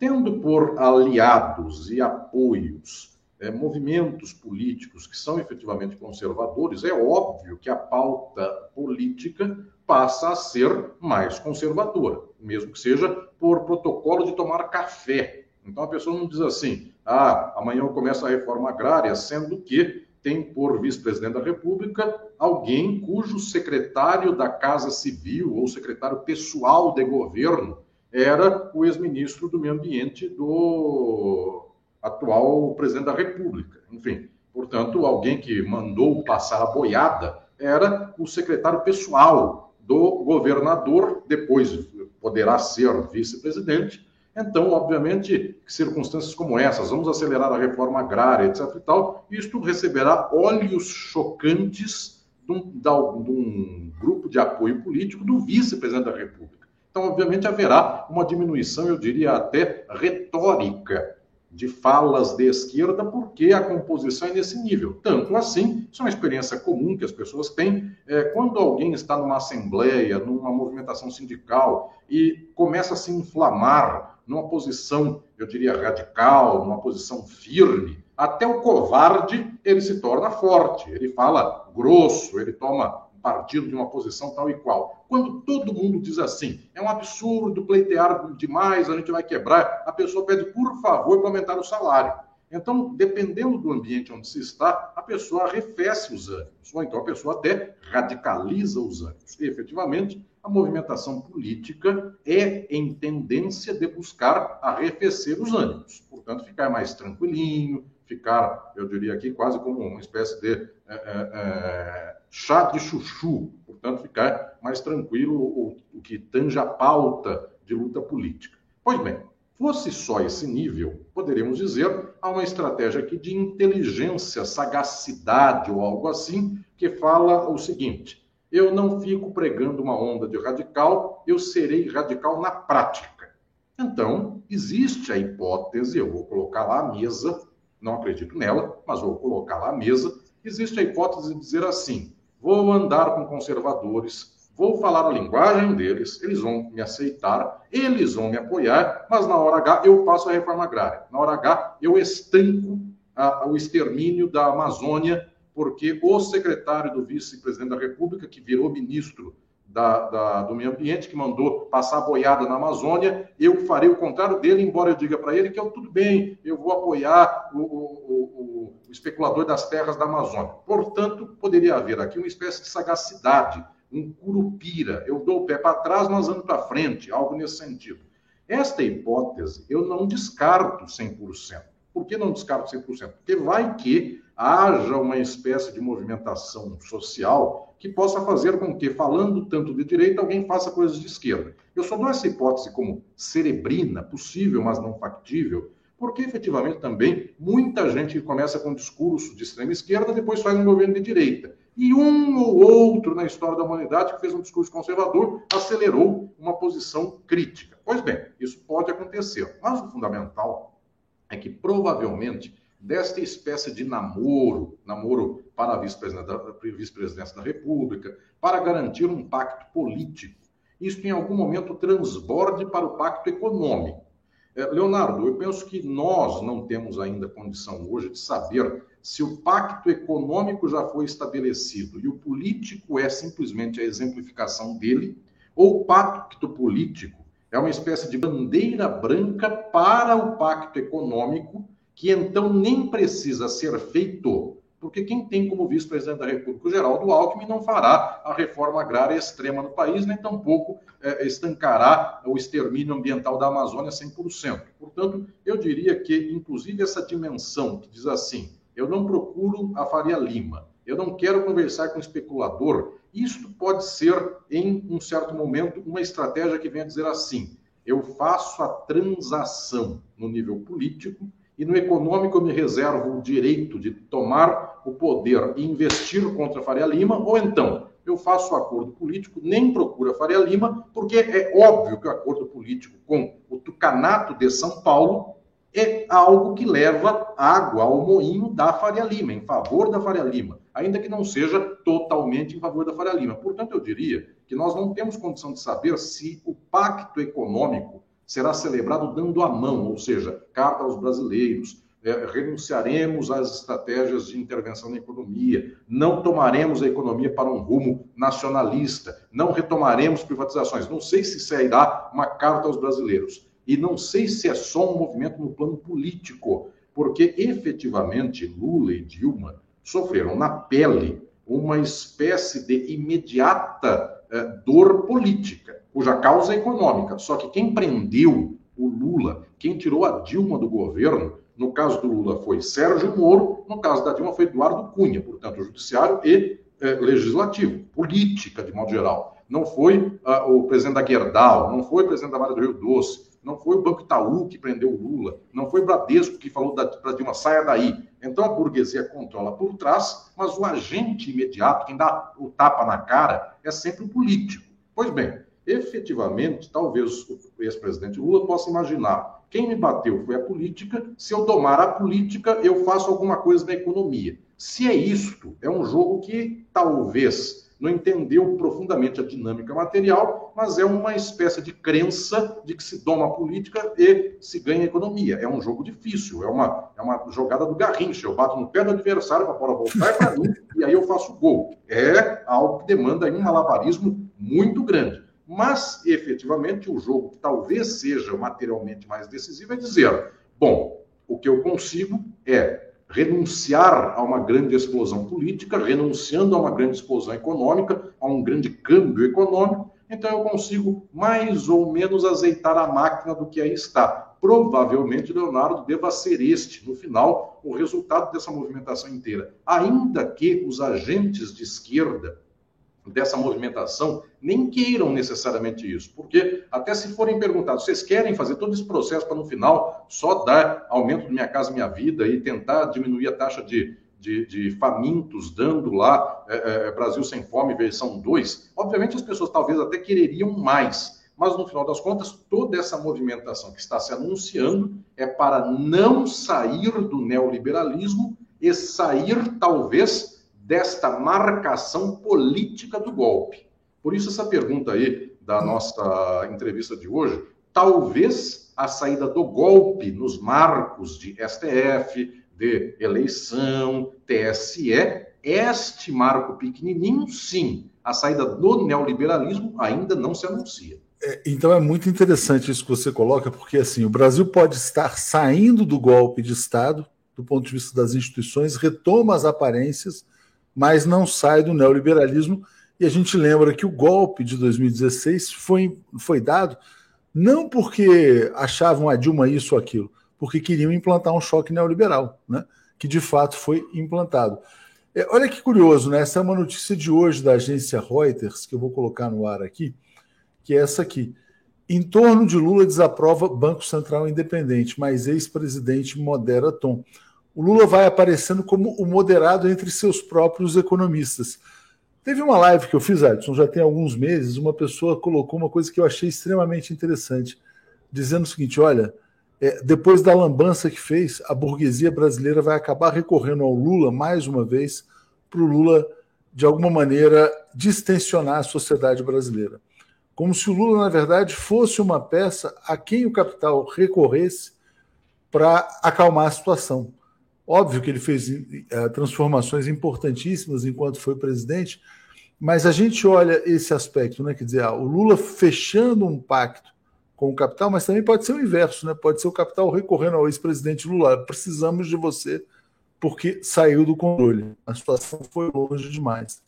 tendo por aliados e apoios é, movimentos políticos que são efetivamente conservadores, é óbvio que a pauta política passa a ser mais conservadora, mesmo que seja por protocolo de tomar café. Então a pessoa não diz assim, ah, amanhã eu começo a reforma agrária, sendo que tem por vice-presidente da República alguém cujo secretário da Casa Civil ou secretário pessoal de governo era o ex-ministro do Meio Ambiente do atual presidente da República. Enfim, portanto, alguém que mandou passar a boiada era o secretário pessoal do governador, depois poderá ser vice-presidente, então, obviamente, circunstâncias como essas, vamos acelerar a reforma agrária, etc. e tal, isto receberá olhos chocantes de um, de um grupo de apoio político do vice-presidente da República. Então, obviamente, haverá uma diminuição, eu diria até retórica, de falas de esquerda, porque a composição é nesse nível. Tanto assim, isso é uma experiência comum que as pessoas têm. É, quando alguém está numa assembleia, numa movimentação sindical e começa a se inflamar numa posição, eu diria, radical, numa posição firme, até o covarde ele se torna forte, ele fala grosso, ele toma partido de uma posição tal e qual. Quando todo mundo diz assim, é um absurdo pleitear demais, a gente vai quebrar, a pessoa pede, por favor, para aumentar o salário. Então, dependendo do ambiente onde se está, a pessoa arrefece os ânimos, ou então a pessoa até radicaliza os ânimos. E, efetivamente, a movimentação política é em tendência de buscar arrefecer os ânimos. Portanto, ficar mais tranquilinho, ficar, eu diria aqui, quase como uma espécie de é, é, é, chá de chuchu. Portanto, ficar mais tranquilo o, o que tange a pauta de luta política. Pois bem, Fosse só esse nível, poderíamos dizer, há uma estratégia aqui de inteligência, sagacidade ou algo assim, que fala o seguinte: eu não fico pregando uma onda de radical, eu serei radical na prática. Então, existe a hipótese, eu vou colocar lá a mesa, não acredito nela, mas vou colocar lá a mesa, existe a hipótese de dizer assim: vou andar com conservadores, vou falar a linguagem deles, eles vão me aceitar, eles vão me apoiar, mas na hora H eu passo a reforma agrária. Na hora H eu estanco a, o extermínio da Amazônia, porque o secretário do vice-presidente da República, que virou ministro da, da, do meio ambiente, que mandou passar boiada na Amazônia, eu farei o contrário dele, embora eu diga para ele que eu, tudo bem, eu vou apoiar o, o, o, o especulador das terras da Amazônia. Portanto, poderia haver aqui uma espécie de sagacidade um curupira. Eu dou o pé para trás, mas ando para frente, algo nesse sentido. Esta hipótese eu não descarto 100%. Por que não descarto 100%? Porque vai que haja uma espécie de movimentação social que possa fazer com que, falando tanto de direita, alguém faça coisas de esquerda. Eu só dou essa hipótese como cerebrina, possível, mas não factível, porque efetivamente também muita gente começa com um discurso de extrema esquerda, depois faz um governo de direita e um ou outro na história da humanidade que fez um discurso conservador acelerou uma posição crítica. Pois bem, isso pode acontecer, mas o fundamental é que provavelmente desta espécie de namoro, namoro para a vice-presidência da República, para garantir um pacto político, isso em algum momento transborde para o pacto econômico. É, Leonardo, eu penso que nós não temos ainda condição hoje de saber se o pacto econômico já foi estabelecido e o político é simplesmente a exemplificação dele, ou o pacto político é uma espécie de bandeira branca para o pacto econômico, que então nem precisa ser feito, porque quem tem como vice-presidente da República o Geraldo Alckmin não fará a reforma agrária extrema no país, nem tampouco é, estancará o extermínio ambiental da Amazônia 100%. Portanto, eu diria que, inclusive, essa dimensão que diz assim, eu não procuro a Faria Lima. Eu não quero conversar com especulador Isto pode ser, em um certo momento, uma estratégia que venha dizer assim: eu faço a transação no nível político e no econômico eu me reservo o direito de tomar o poder e investir contra Faria Lima, ou então eu faço o acordo político, nem procura Faria Lima, porque é óbvio que o acordo político com o Tucanato de São Paulo é algo que leva água ao moinho da Faria Lima, em favor da Faria Lima, ainda que não seja totalmente em favor da Faria Lima. Portanto, eu diria que nós não temos condição de saber se o pacto econômico será celebrado dando a mão, ou seja, carta aos brasileiros, é, renunciaremos às estratégias de intervenção na economia, não tomaremos a economia para um rumo nacionalista, não retomaremos privatizações. Não sei se sairá uma carta aos brasileiros. E não sei se é só um movimento no plano político, porque efetivamente Lula e Dilma sofreram na pele uma espécie de imediata eh, dor política, cuja causa é econômica. Só que quem prendeu o Lula, quem tirou a Dilma do governo, no caso do Lula foi Sérgio Moro, no caso da Dilma foi Eduardo Cunha, portanto, judiciário e eh, legislativo, política de modo geral. Não foi ah, o presidente da Gerdau, não foi o presidente da Maria do Rio Doce, não foi o Banco Itaú que prendeu o Lula, não foi o Bradesco que falou para Dilma, saia daí. Então a burguesia controla por trás, mas o agente imediato, quem dá o tapa na cara, é sempre o político. Pois bem, efetivamente, talvez o ex-presidente Lula possa imaginar: quem me bateu foi a política, se eu domar a política, eu faço alguma coisa na economia. Se é isto, é um jogo que talvez não entendeu profundamente a dinâmica material, mas é uma espécie de crença de que se doma a política e se ganha a economia. É um jogo difícil, é uma, é uma jogada do garrincha. Eu bato no pé do adversário para a bola voltar para mim e aí eu faço gol. É algo que demanda um malabarismo muito grande. Mas, efetivamente, o jogo que talvez seja materialmente mais decisivo é dizer: bom, o que eu consigo é renunciar a uma grande explosão política, renunciando a uma grande explosão econômica, a um grande câmbio econômico, então eu consigo mais ou menos azeitar a máquina do que aí está. Provavelmente, Leonardo, deva ser este, no final, o resultado dessa movimentação inteira. Ainda que os agentes de esquerda dessa movimentação nem queiram necessariamente isso, porque até se forem perguntados, vocês querem fazer todo esse processo para no final só dar aumento do Minha Casa Minha Vida e tentar diminuir a taxa de, de, de famintos, dando lá é, é, Brasil Sem Fome versão 2, obviamente as pessoas talvez até quereriam mais, mas no final das contas, toda essa movimentação que está se anunciando é para não sair do neoliberalismo e sair, talvez, desta marcação política do golpe. Por isso, essa pergunta aí da nossa entrevista de hoje, talvez a saída do golpe nos marcos de STF, de eleição, TSE, este marco pequenininho, sim, a saída do neoliberalismo ainda não se anuncia. É, então é muito interessante isso que você coloca, porque assim o Brasil pode estar saindo do golpe de Estado, do ponto de vista das instituições, retoma as aparências, mas não sai do neoliberalismo. E a gente lembra que o golpe de 2016 foi, foi dado não porque achavam a Dilma isso ou aquilo, porque queriam implantar um choque neoliberal, né? que de fato foi implantado. É, olha que curioso, né? Essa é uma notícia de hoje da agência Reuters, que eu vou colocar no ar aqui, que é essa aqui. Em torno de Lula desaprova Banco Central Independente, mas ex-presidente modera tom o Lula vai aparecendo como o moderado entre seus próprios economistas. Teve uma live que eu fiz, Edson, já tem alguns meses, uma pessoa colocou uma coisa que eu achei extremamente interessante, dizendo o seguinte: olha, é, depois da lambança que fez, a burguesia brasileira vai acabar recorrendo ao Lula mais uma vez para o Lula, de alguma maneira, distensionar a sociedade brasileira. Como se o Lula, na verdade, fosse uma peça a quem o capital recorresse para acalmar a situação. Óbvio que ele fez uh, transformações importantíssimas enquanto foi presidente, mas a gente olha esse aspecto, né? Quer dizer, ah, o Lula fechando um pacto com o capital, mas também pode ser o inverso, né? Pode ser o capital recorrendo ao ex-presidente Lula. Precisamos de você porque saiu do controle. A situação foi longe demais.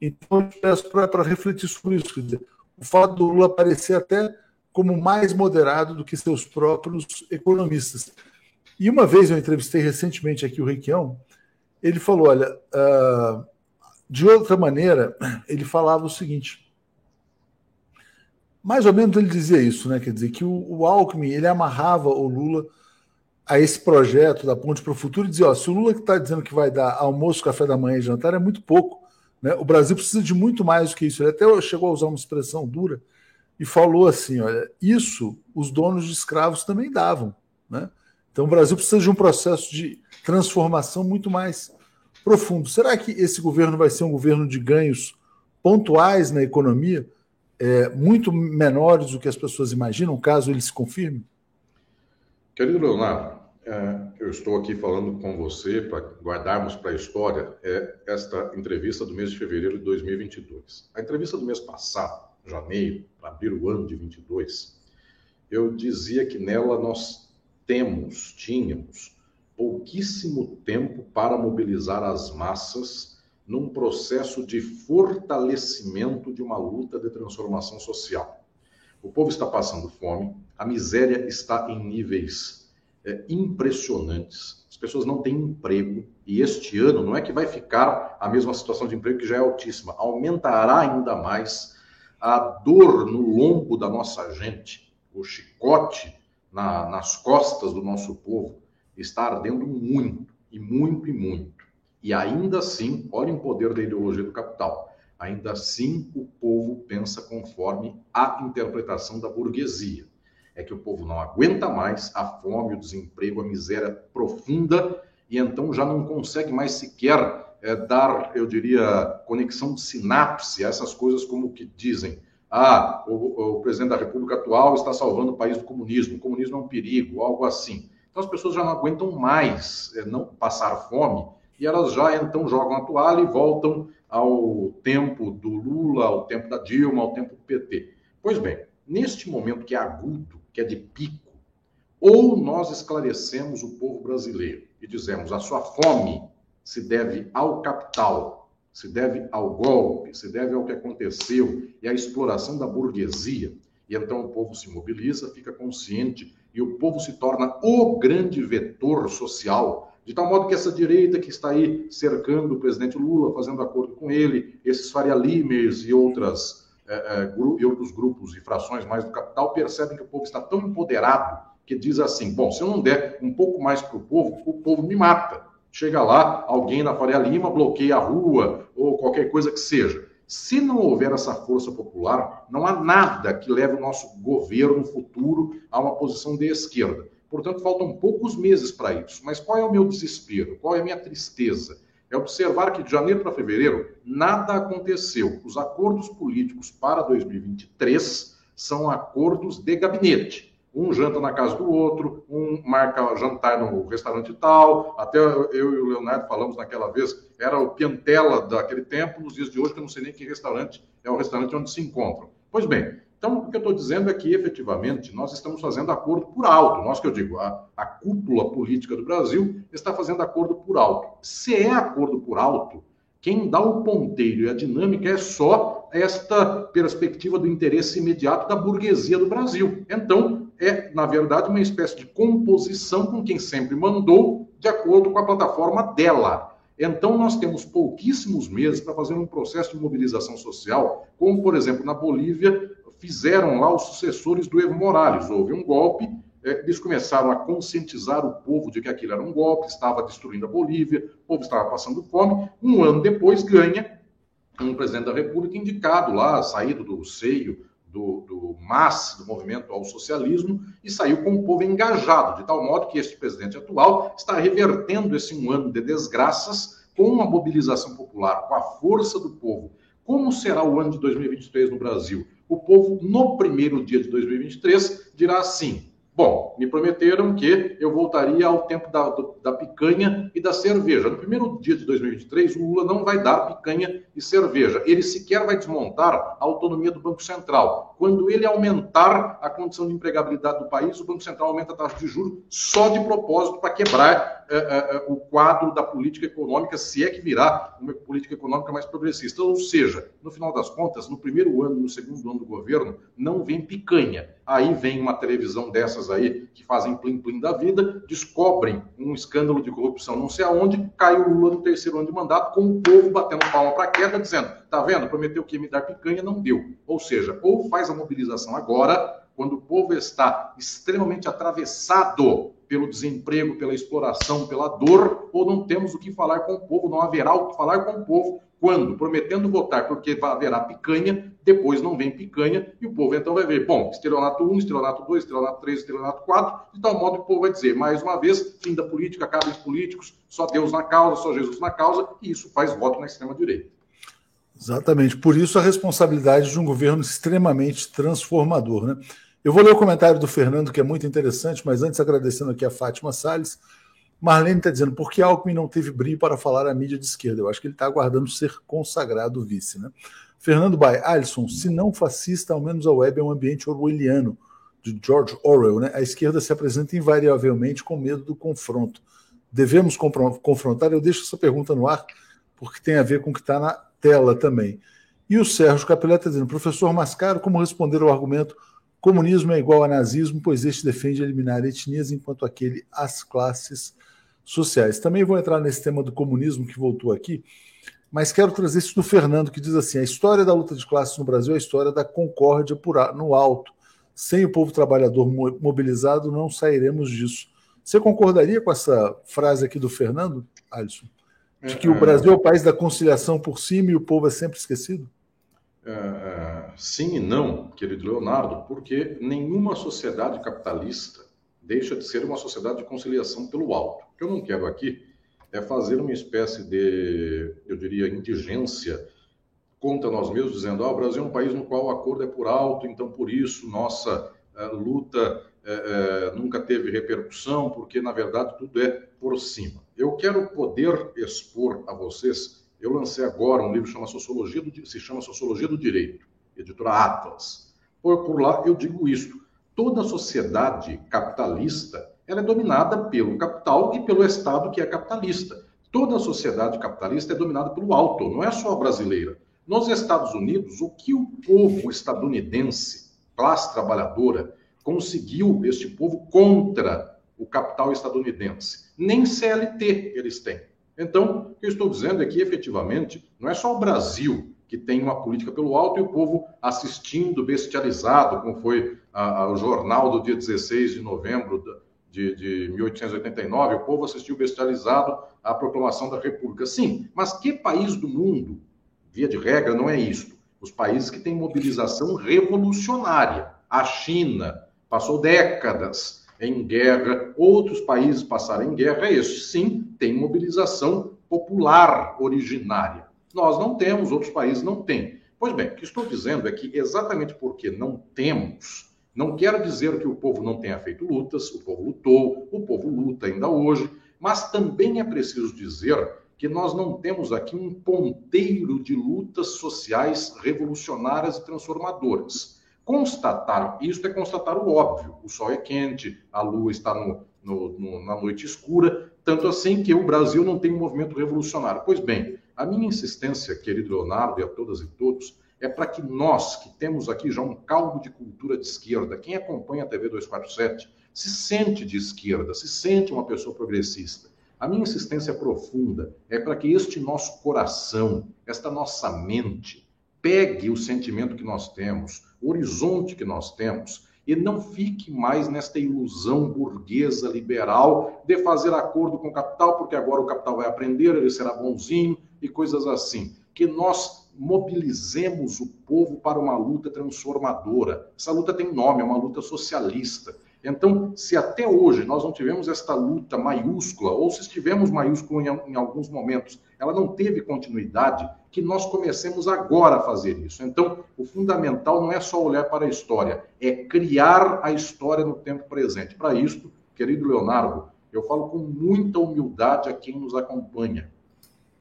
Então, eu peço para refletir sobre isso. Quer dizer, o fato do Lula aparecer até como mais moderado do que seus próprios economistas. E uma vez eu entrevistei recentemente aqui o Requião, ele falou: olha, uh, de outra maneira, ele falava o seguinte. Mais ou menos ele dizia isso, né? Quer dizer, que o, o Alckmin ele amarrava o Lula a esse projeto da Ponte para o Futuro e dizia: ó, se o Lula está dizendo que vai dar almoço, café da manhã e jantar, é muito pouco. Né? O Brasil precisa de muito mais do que isso. Ele até chegou a usar uma expressão dura e falou assim: olha, isso os donos de escravos também davam. Né? Então o Brasil precisa de um processo de transformação muito mais profundo. Será que esse governo vai ser um governo de ganhos pontuais na economia, é, muito menores do que as pessoas imaginam, caso ele se confirme? Querido Leonardo, é, eu estou aqui falando com você para guardarmos para a história é, esta entrevista do mês de fevereiro de 2022. A entrevista do mês passado, janeiro, para abrir o ano de 22, eu dizia que nela nós temos, tínhamos, pouquíssimo tempo para mobilizar as massas num processo de fortalecimento de uma luta de transformação social. O povo está passando fome, a miséria está em níveis é, impressionantes, as pessoas não têm emprego, e este ano não é que vai ficar a mesma situação de emprego que já é altíssima, aumentará ainda mais a dor no lombo da nossa gente, o chicote na, nas costas do nosso povo está ardendo muito, e muito, e muito. E ainda assim, olhem o poder da ideologia do capital. Ainda assim, o povo pensa conforme a interpretação da burguesia. É que o povo não aguenta mais a fome, o desemprego, a miséria profunda, e então já não consegue mais sequer é, dar, eu diria, conexão de sinapse a essas coisas como que dizem. Ah, o, o presidente da República atual está salvando o país do comunismo, o comunismo é um perigo, algo assim. Então as pessoas já não aguentam mais é, não passar fome e elas já então jogam a toalha e voltam ao tempo do Lula, ao tempo da Dilma, ao tempo do PT. Pois bem, neste momento que é agudo, que é de pico, ou nós esclarecemos o povo brasileiro e dizemos a sua fome se deve ao capital, se deve ao golpe, se deve ao que aconteceu e à exploração da burguesia. E então o povo se mobiliza, fica consciente e o povo se torna o grande vetor social, de tal modo que essa direita que está aí cercando o presidente Lula, fazendo acordo com ele, esses Faria Limers e outras é, é, e outros grupos e frações mais do capital percebem que o povo está tão empoderado que diz assim: bom, se eu não der um pouco mais para o povo, o povo me mata. Chega lá, alguém na Faria Lima bloqueia a rua ou qualquer coisa que seja. Se não houver essa força popular, não há nada que leve o nosso governo futuro a uma posição de esquerda. Portanto, faltam poucos meses para isso. Mas qual é o meu desespero? Qual é a minha tristeza? É observar que de janeiro para fevereiro nada aconteceu. Os acordos políticos para 2023 são acordos de gabinete um janta na casa do outro, um marca jantar no restaurante tal. Até eu e o Leonardo falamos naquela vez, era o Piantela daquele tempo, nos dias de hoje, que eu não sei nem que restaurante é o restaurante onde se encontram. Pois bem, então o que eu estou dizendo é que efetivamente nós estamos fazendo acordo por alto. Nós que eu digo, a, a cúpula política do Brasil está fazendo acordo por alto. Se é acordo por alto, quem dá o ponteiro e a dinâmica é só esta perspectiva do interesse imediato da burguesia do Brasil. Então, é, na verdade, uma espécie de composição com quem sempre mandou, de acordo com a plataforma dela. Então, nós temos pouquíssimos meses para fazer um processo de mobilização social, como, por exemplo, na Bolívia, fizeram lá os sucessores do Evo Morales. Houve um golpe, é, eles começaram a conscientizar o povo de que aquilo era um golpe, estava destruindo a Bolívia, o povo estava passando fome. Um ano depois, ganha um presidente da República indicado lá, saído do seio do, do MAS, do movimento ao socialismo, e saiu com o povo engajado, de tal modo que este presidente atual está revertendo esse um ano de desgraças com uma mobilização popular, com a força do povo. Como será o ano de 2023 no Brasil? O povo, no primeiro dia de 2023, dirá assim: Bom, me prometeram que eu voltaria ao tempo da, da picanha e da cerveja. No primeiro dia de 2023, o Lula não vai dar picanha e cerveja. Ele sequer vai desmontar a autonomia do Banco Central. Quando ele aumentar a condição de empregabilidade do país, o Banco Central aumenta a taxa de juros só de propósito para quebrar o quadro da política econômica, se é que virá uma política econômica mais progressista. Ou seja, no final das contas, no primeiro ano, no segundo ano do governo, não vem picanha. Aí vem uma televisão dessas aí que fazem plim-plim da vida, descobrem um escândalo de corrupção não sei aonde, cai o Lula no terceiro ano de mandato, com o povo batendo palma para a queda, dizendo, tá vendo, prometeu que ia me dar picanha, não deu. Ou seja, ou faz a mobilização agora, quando o povo está extremamente atravessado pelo desemprego, pela exploração, pela dor, ou não temos o que falar com o povo, não haverá o que falar com o povo quando, prometendo votar porque haverá picanha, depois não vem picanha, e o povo então vai ver, bom, estelionato 1, estelionato 2, estelionato 3, estelionato 4, de tal modo que o povo vai dizer, mais uma vez, fim da política, acabem os políticos, só Deus na causa, só Jesus na causa, e isso faz voto na extrema-direita. Exatamente, por isso a responsabilidade de um governo extremamente transformador, né? Eu vou ler o comentário do Fernando, que é muito interessante, mas antes agradecendo aqui a Fátima Salles. Marlene está dizendo, por que Alckmin não teve brilho para falar à mídia de esquerda? Eu acho que ele está aguardando ser consagrado vice, né? Fernando Bay, Alisson, se não fascista, ao menos a web é um ambiente orwelliano, de George Orwell, né? A esquerda se apresenta invariavelmente com medo do confronto. Devemos confrontar? Eu deixo essa pergunta no ar, porque tem a ver com o que está na tela também. E o Sérgio Capelé está dizendo, professor Mascaro, como responder ao argumento comunismo é igual a nazismo, pois este defende eliminar etnias, enquanto aquele as classes sociais. Também vou entrar nesse tema do comunismo que voltou aqui, mas quero trazer isso do Fernando, que diz assim: a história da luta de classes no Brasil é a história da concórdia por, no alto. Sem o povo trabalhador mobilizado, não sairemos disso. Você concordaria com essa frase aqui do Fernando, Alisson? De que o é, Brasil é o país da conciliação por cima e o povo é sempre esquecido? É, sim e não, querido Leonardo, porque nenhuma sociedade capitalista deixa de ser uma sociedade de conciliação pelo alto. O que eu não quero aqui é fazer uma espécie de, eu diria, indigência contra nós mesmos, dizendo: ah, o Brasil é um país no qual o acordo é por alto, então por isso nossa uh, luta uh, uh, nunca teve repercussão, porque na verdade tudo é por cima. Eu quero poder expor a vocês. Eu lancei agora um livro chama Sociologia do, se chama Sociologia do Direito, editora Atlas. Por, por lá eu digo isso. Toda sociedade capitalista ela é dominada pelo capital e pelo Estado que é capitalista. Toda sociedade capitalista é dominada pelo alto, não é só a brasileira. Nos Estados Unidos, o que o povo estadunidense, classe trabalhadora, conseguiu este povo contra o capital estadunidense? Nem CLT eles têm. Então, o que eu estou dizendo é que, efetivamente, não é só o Brasil que tem uma política pelo alto e o povo assistindo, bestializado, como foi a, a, o jornal do dia 16 de novembro de, de 1889, o povo assistiu bestializado à proclamação da República. Sim, mas que país do mundo, via de regra, não é isto? Os países que têm mobilização revolucionária. A China passou décadas em guerra, outros países passaram em guerra, este sim tem mobilização popular originária. Nós não temos, outros países não têm. Pois bem, o que estou dizendo é que exatamente porque não temos não quero dizer que o povo não tenha feito lutas, o povo lutou, o povo luta ainda hoje, mas também é preciso dizer que nós não temos aqui um ponteiro de lutas sociais revolucionárias e transformadoras. Constatar isto é constatar o óbvio. O sol é quente, a lua está no, no, no, na noite escura, tanto assim que o Brasil não tem um movimento revolucionário. Pois bem, a minha insistência, querido Leonardo e a todas e todos, é para que nós, que temos aqui já um caldo de cultura de esquerda, quem acompanha a TV 247, se sente de esquerda, se sente uma pessoa progressista. A minha insistência profunda é para que este nosso coração, esta nossa mente, pegue o sentimento que nós temos, o horizonte que nós temos, e não fique mais nesta ilusão burguesa liberal de fazer acordo com o capital, porque agora o capital vai aprender, ele será bonzinho e coisas assim. Que nós mobilizemos o povo para uma luta transformadora. Essa luta tem nome, é uma luta socialista. Então, se até hoje nós não tivemos esta luta maiúscula, ou se estivemos maiúsculo em, em, alguns momentos, ela não teve continuidade, que nós comecemos agora a fazer isso. Então, o fundamental não é só olhar para a história, é criar a história no tempo presente. Para isso, querido Leonardo, eu falo com muita humildade a quem nos acompanha.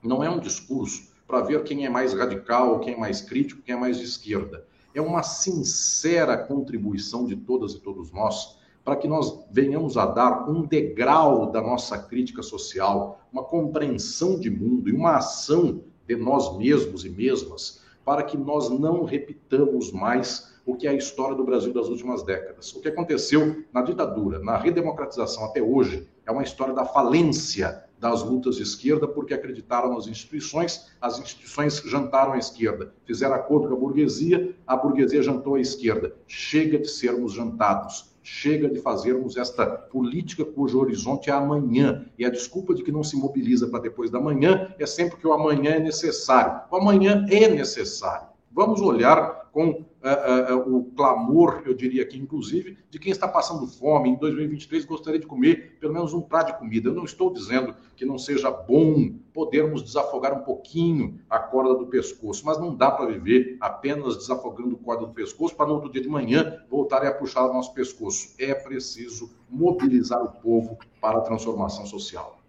Não é um discurso para ver quem é mais radical, quem é mais crítico, quem é mais de esquerda. É uma sincera contribuição de todas e todos nós para que nós venhamos a dar um degrau da nossa crítica social, uma compreensão de mundo e uma ação de nós mesmos e mesmas, para que nós não repitamos mais o que é a história do Brasil das últimas décadas. O que aconteceu na ditadura, na redemocratização até hoje, é uma história da falência das lutas de esquerda porque acreditaram nas instituições, as instituições jantaram à esquerda, fizeram acordo com a burguesia, a burguesia jantou à esquerda. Chega de sermos jantados, chega de fazermos esta política cujo horizonte é amanhã. E a desculpa de que não se mobiliza para depois da manhã é sempre que o amanhã é necessário. O amanhã é necessário. Vamos olhar com uh, uh, o clamor, eu diria aqui, inclusive, de quem está passando fome. Em 2023 gostaria de comer pelo menos um prato de comida. Eu não estou dizendo que não seja bom podermos desafogar um pouquinho a corda do pescoço, mas não dá para viver apenas desafogando a corda do pescoço para no outro dia de manhã voltarem a puxar o nosso pescoço. É preciso mobilizar o povo para a transformação social.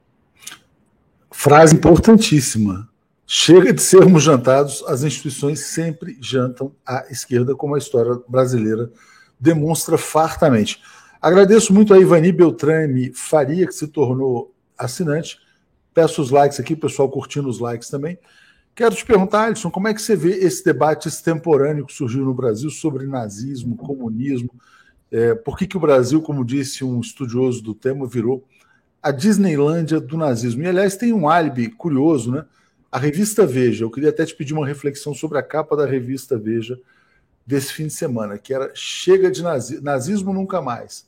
Frase importantíssima. Chega de sermos jantados, as instituições sempre jantam à esquerda, como a história brasileira demonstra fartamente. Agradeço muito a Ivani Beltrame Faria, que se tornou assinante. Peço os likes aqui, pessoal curtindo os likes também. Quero te perguntar, Alisson, como é que você vê esse debate extemporâneo que surgiu no Brasil sobre nazismo, comunismo? É, por que, que o Brasil, como disse um estudioso do tema, virou a Disneylândia do nazismo? E, aliás, tem um álibi curioso, né? A revista Veja, eu queria até te pedir uma reflexão sobre a capa da revista Veja desse fim de semana, que era Chega de nazismo, nazismo nunca mais.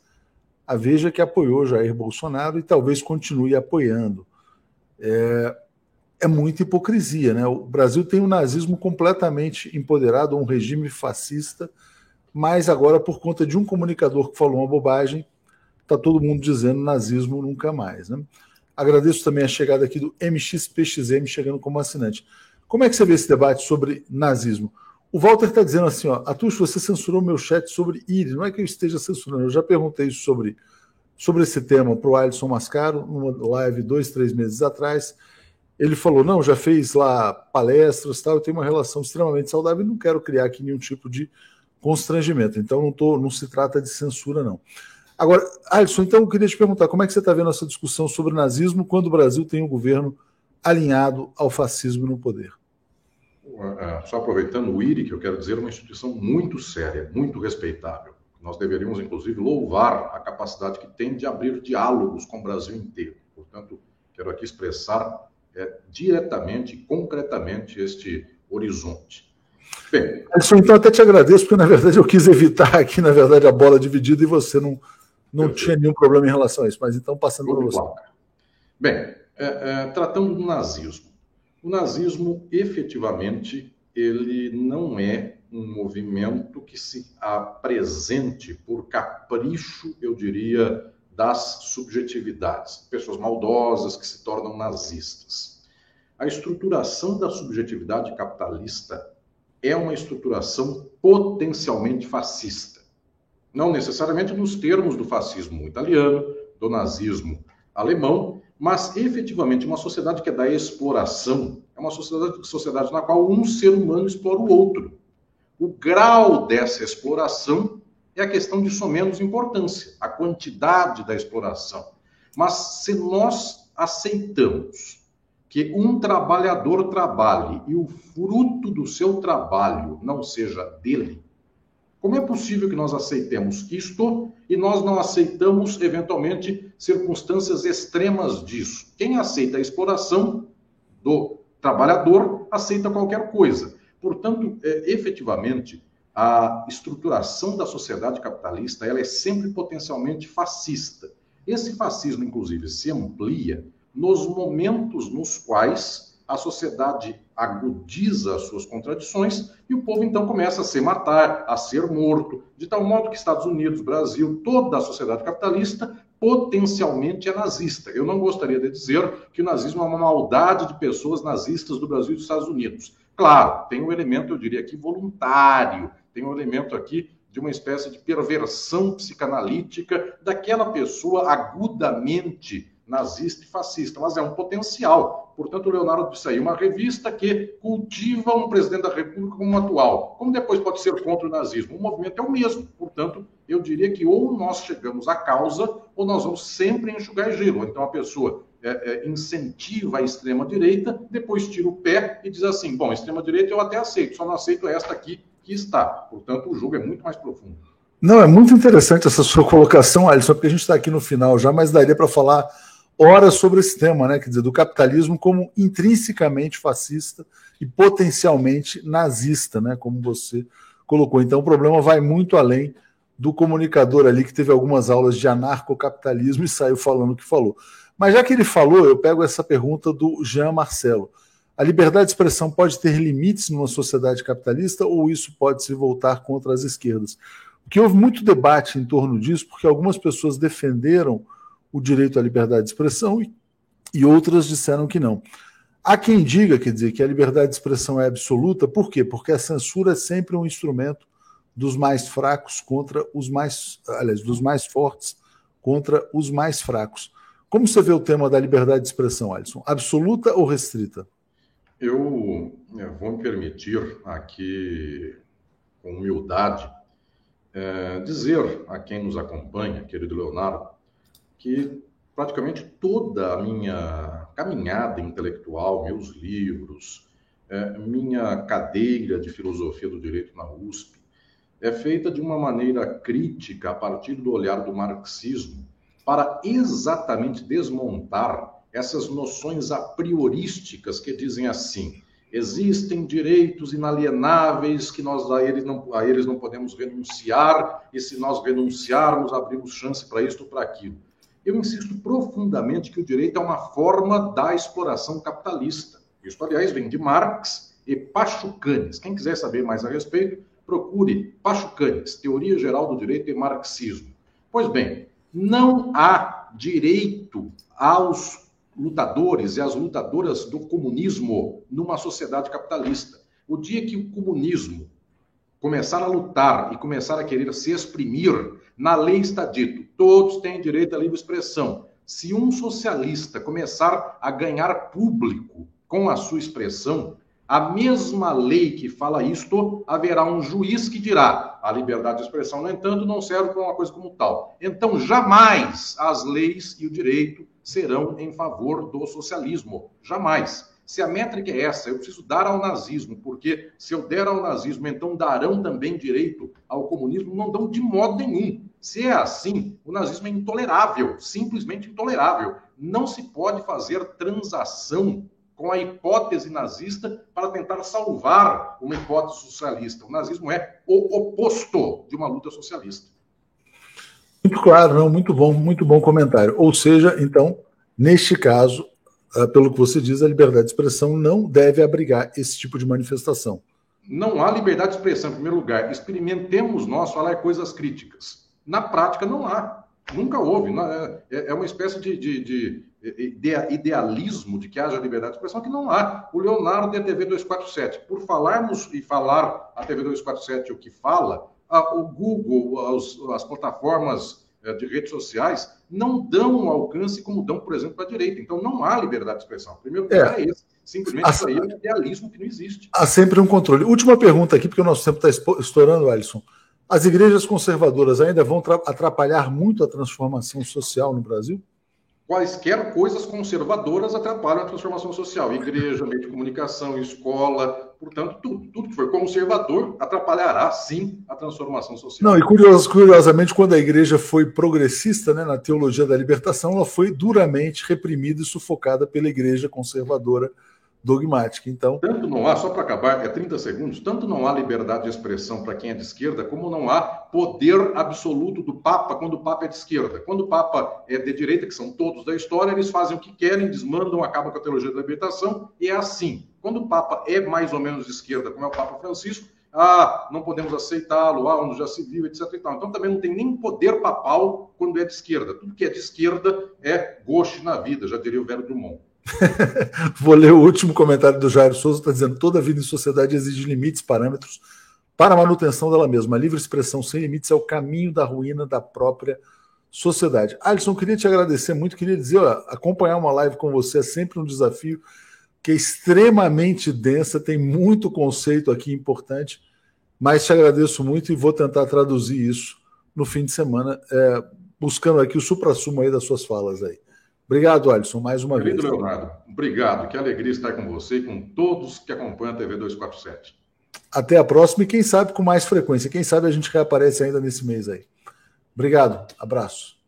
A Veja que apoiou Jair Bolsonaro e talvez continue apoiando. É, é muita hipocrisia, né? O Brasil tem um nazismo completamente empoderado, um regime fascista, mas agora, por conta de um comunicador que falou uma bobagem, está todo mundo dizendo nazismo nunca mais. Né? Agradeço também a chegada aqui do MXPXM chegando como assinante. Como é que você vê esse debate sobre nazismo? O Walter está dizendo assim, ó, Atucho, você censurou meu chat sobre IRI. Não é que eu esteja censurando, eu já perguntei isso sobre, sobre esse tema para o Alisson Mascaro, numa live dois, três meses atrás. Ele falou, não, já fez lá palestras, tal, eu tenho uma relação extremamente saudável e não quero criar aqui nenhum tipo de constrangimento. Então não, tô, não se trata de censura, não. Agora, Alisson, então eu queria te perguntar como é que você está vendo essa discussão sobre nazismo quando o Brasil tem um governo alinhado ao fascismo no poder? É, só aproveitando o IRI, que eu quero dizer, é uma instituição muito séria, muito respeitável. Nós deveríamos, inclusive, louvar a capacidade que tem de abrir diálogos com o Brasil inteiro. Portanto, quero aqui expressar é, diretamente, concretamente, este horizonte. Bem, Alisson, então até te agradeço, porque na verdade eu quis evitar aqui, na verdade, a bola dividida e você não, não tinha nenhum problema em relação a isso. Mas então, passando para você. Bem, é, é, tratando do nazismo. O nazismo, efetivamente, ele não é um movimento que se apresente por capricho, eu diria, das subjetividades. Pessoas maldosas que se tornam nazistas. A estruturação da subjetividade capitalista é uma estruturação potencialmente fascista não necessariamente nos termos do fascismo italiano, do nazismo alemão, mas efetivamente uma sociedade que é da exploração, é uma sociedade, sociedade na qual um ser humano explora o outro. O grau dessa exploração é a questão de somenos importância, a quantidade da exploração. Mas se nós aceitamos que um trabalhador trabalhe e o fruto do seu trabalho não seja dele, como é possível que nós aceitemos isto e nós não aceitamos, eventualmente, circunstâncias extremas disso? Quem aceita a exploração do trabalhador aceita qualquer coisa. Portanto, é, efetivamente, a estruturação da sociedade capitalista ela é sempre potencialmente fascista. Esse fascismo, inclusive, se amplia nos momentos nos quais a sociedade agudiza as suas contradições e o povo então começa a se matar, a ser morto, de tal modo que Estados Unidos, Brasil, toda a sociedade capitalista potencialmente é nazista. Eu não gostaria de dizer que o nazismo é uma maldade de pessoas nazistas do Brasil e dos Estados Unidos. Claro, tem um elemento, eu diria aqui, voluntário, tem um elemento aqui de uma espécie de perversão psicanalítica daquela pessoa agudamente nazista e fascista, mas é um potencial. Portanto, o Leonardo disse aí, uma revista que cultiva um presidente da República como atual. Como depois pode ser contra o nazismo? O movimento é o mesmo. Portanto, eu diria que ou nós chegamos à causa, ou nós vamos sempre enxugar gelo. Então, a pessoa é, é, incentiva a extrema-direita, depois tira o pé e diz assim: bom, extrema-direita eu até aceito, só não aceito esta aqui, que está. Portanto, o jogo é muito mais profundo. Não, é muito interessante essa sua colocação, Alisson, porque a gente está aqui no final já, mas daria para falar horas sobre esse tema, né? Quer dizer, do capitalismo como intrinsecamente fascista e potencialmente nazista, né? Como você colocou. Então, o problema vai muito além do comunicador ali que teve algumas aulas de anarcocapitalismo e saiu falando o que falou. Mas já que ele falou, eu pego essa pergunta do Jean Marcelo. A liberdade de expressão pode ter limites numa sociedade capitalista ou isso pode se voltar contra as esquerdas? Porque houve muito debate em torno disso, porque algumas pessoas defenderam o direito à liberdade de expressão e, e outras disseram que não. Há quem diga, quer dizer, que a liberdade de expressão é absoluta, por quê? Porque a censura é sempre um instrumento dos mais fracos contra os mais, aliás, dos mais fortes contra os mais fracos. Como você vê o tema da liberdade de expressão, Alisson? Absoluta ou restrita? Eu é, vou me permitir aqui, com humildade, é, dizer a quem nos acompanha, querido Leonardo, que praticamente toda a minha caminhada intelectual, meus livros, é, minha cadeira de filosofia do direito na USP, é feita de uma maneira crítica a partir do olhar do marxismo para exatamente desmontar essas noções a priorísticas que dizem assim: existem direitos inalienáveis que nós a eles não, a eles não podemos renunciar, e se nós renunciarmos, abrimos chance para isto ou para aquilo. Eu insisto profundamente que o direito é uma forma da exploração capitalista. Isso, aliás, vem de Marx e Pachucanes. Quem quiser saber mais a respeito, procure Pachucanes, Teoria Geral do Direito e Marxismo. Pois bem, não há direito aos lutadores e as lutadoras do comunismo numa sociedade capitalista. O dia que o comunismo começar a lutar e começar a querer se exprimir, na lei está dito: todos têm direito à livre expressão. Se um socialista começar a ganhar público com a sua expressão, a mesma lei que fala isto, haverá um juiz que dirá: a liberdade de expressão, no entanto, não serve para uma coisa como tal. Então, jamais as leis e o direito serão em favor do socialismo. Jamais. Se a métrica é essa, eu preciso dar ao nazismo, porque se eu der ao nazismo, então darão também direito ao comunismo, não dão de modo nenhum. Se é assim, o nazismo é intolerável, simplesmente intolerável. Não se pode fazer transação com a hipótese nazista para tentar salvar uma hipótese socialista. O nazismo é o oposto de uma luta socialista. Muito claro, não, muito bom, muito bom comentário. Ou seja, então, neste caso, pelo que você diz, a liberdade de expressão não deve abrigar esse tipo de manifestação. Não há liberdade de expressão, em primeiro lugar. Experimentemos nós falar coisas críticas. Na prática, não há. Nunca houve. É, é, é uma espécie de, de, de idealismo de que haja liberdade de expressão que não há. O Leonardo e a TV 247. Por falarmos e falar a TV 247 o que fala, o Google, as, as plataformas de redes sociais não dão um alcance como dão, por exemplo, para a direita. Então não há liberdade de expressão. O primeiro lugar é, é esse. Simplesmente isso aí é um idealismo que não existe. Há sempre um controle. Última pergunta aqui, porque o nosso tempo está estourando, Alisson. As igrejas conservadoras ainda vão atrapalhar muito a transformação social no Brasil? Quaisquer coisas conservadoras atrapalham a transformação social. Igreja, meio de comunicação, escola, portanto, tudo, tudo que for conservador atrapalhará, sim, a transformação social. Não, e curios, curiosamente, quando a igreja foi progressista né, na teologia da libertação, ela foi duramente reprimida e sufocada pela igreja conservadora dogmática. Então, tanto não há, só para acabar, é 30 segundos, tanto não há liberdade de expressão para quem é de esquerda, como não há poder absoluto do Papa quando o Papa é de esquerda. Quando o Papa é de direita, que são todos da história, eles fazem o que querem, desmandam, acabam com a teologia da libertação, e é assim. Quando o Papa é mais ou menos de esquerda, como é o Papa Francisco, ah, não podemos aceitá-lo, ah, onde já se viu, etc. Então também não tem nem poder papal quando é de esquerda. Tudo que é de esquerda é goste na vida, já diria o velho Drummond. [LAUGHS] Vou ler o último comentário do Jairo Souza, está dizendo: toda vida em sociedade exige limites, parâmetros para a manutenção dela mesma. A livre expressão sem limites é o caminho da ruína da própria sociedade. Alisson, queria te agradecer muito, queria dizer, acompanhar uma live com você é sempre um desafio que é extremamente densa, tem muito conceito aqui importante, mas te agradeço muito e vou tentar traduzir isso no fim de semana, é, buscando aqui o supra-sumo aí das suas falas aí. Obrigado, Alisson, mais uma Querido vez. Leonardo, obrigado. Que alegria estar com você e com todos que acompanham a TV 247. Até a próxima e quem sabe com mais frequência. Quem sabe a gente reaparece ainda nesse mês aí. Obrigado, abraço.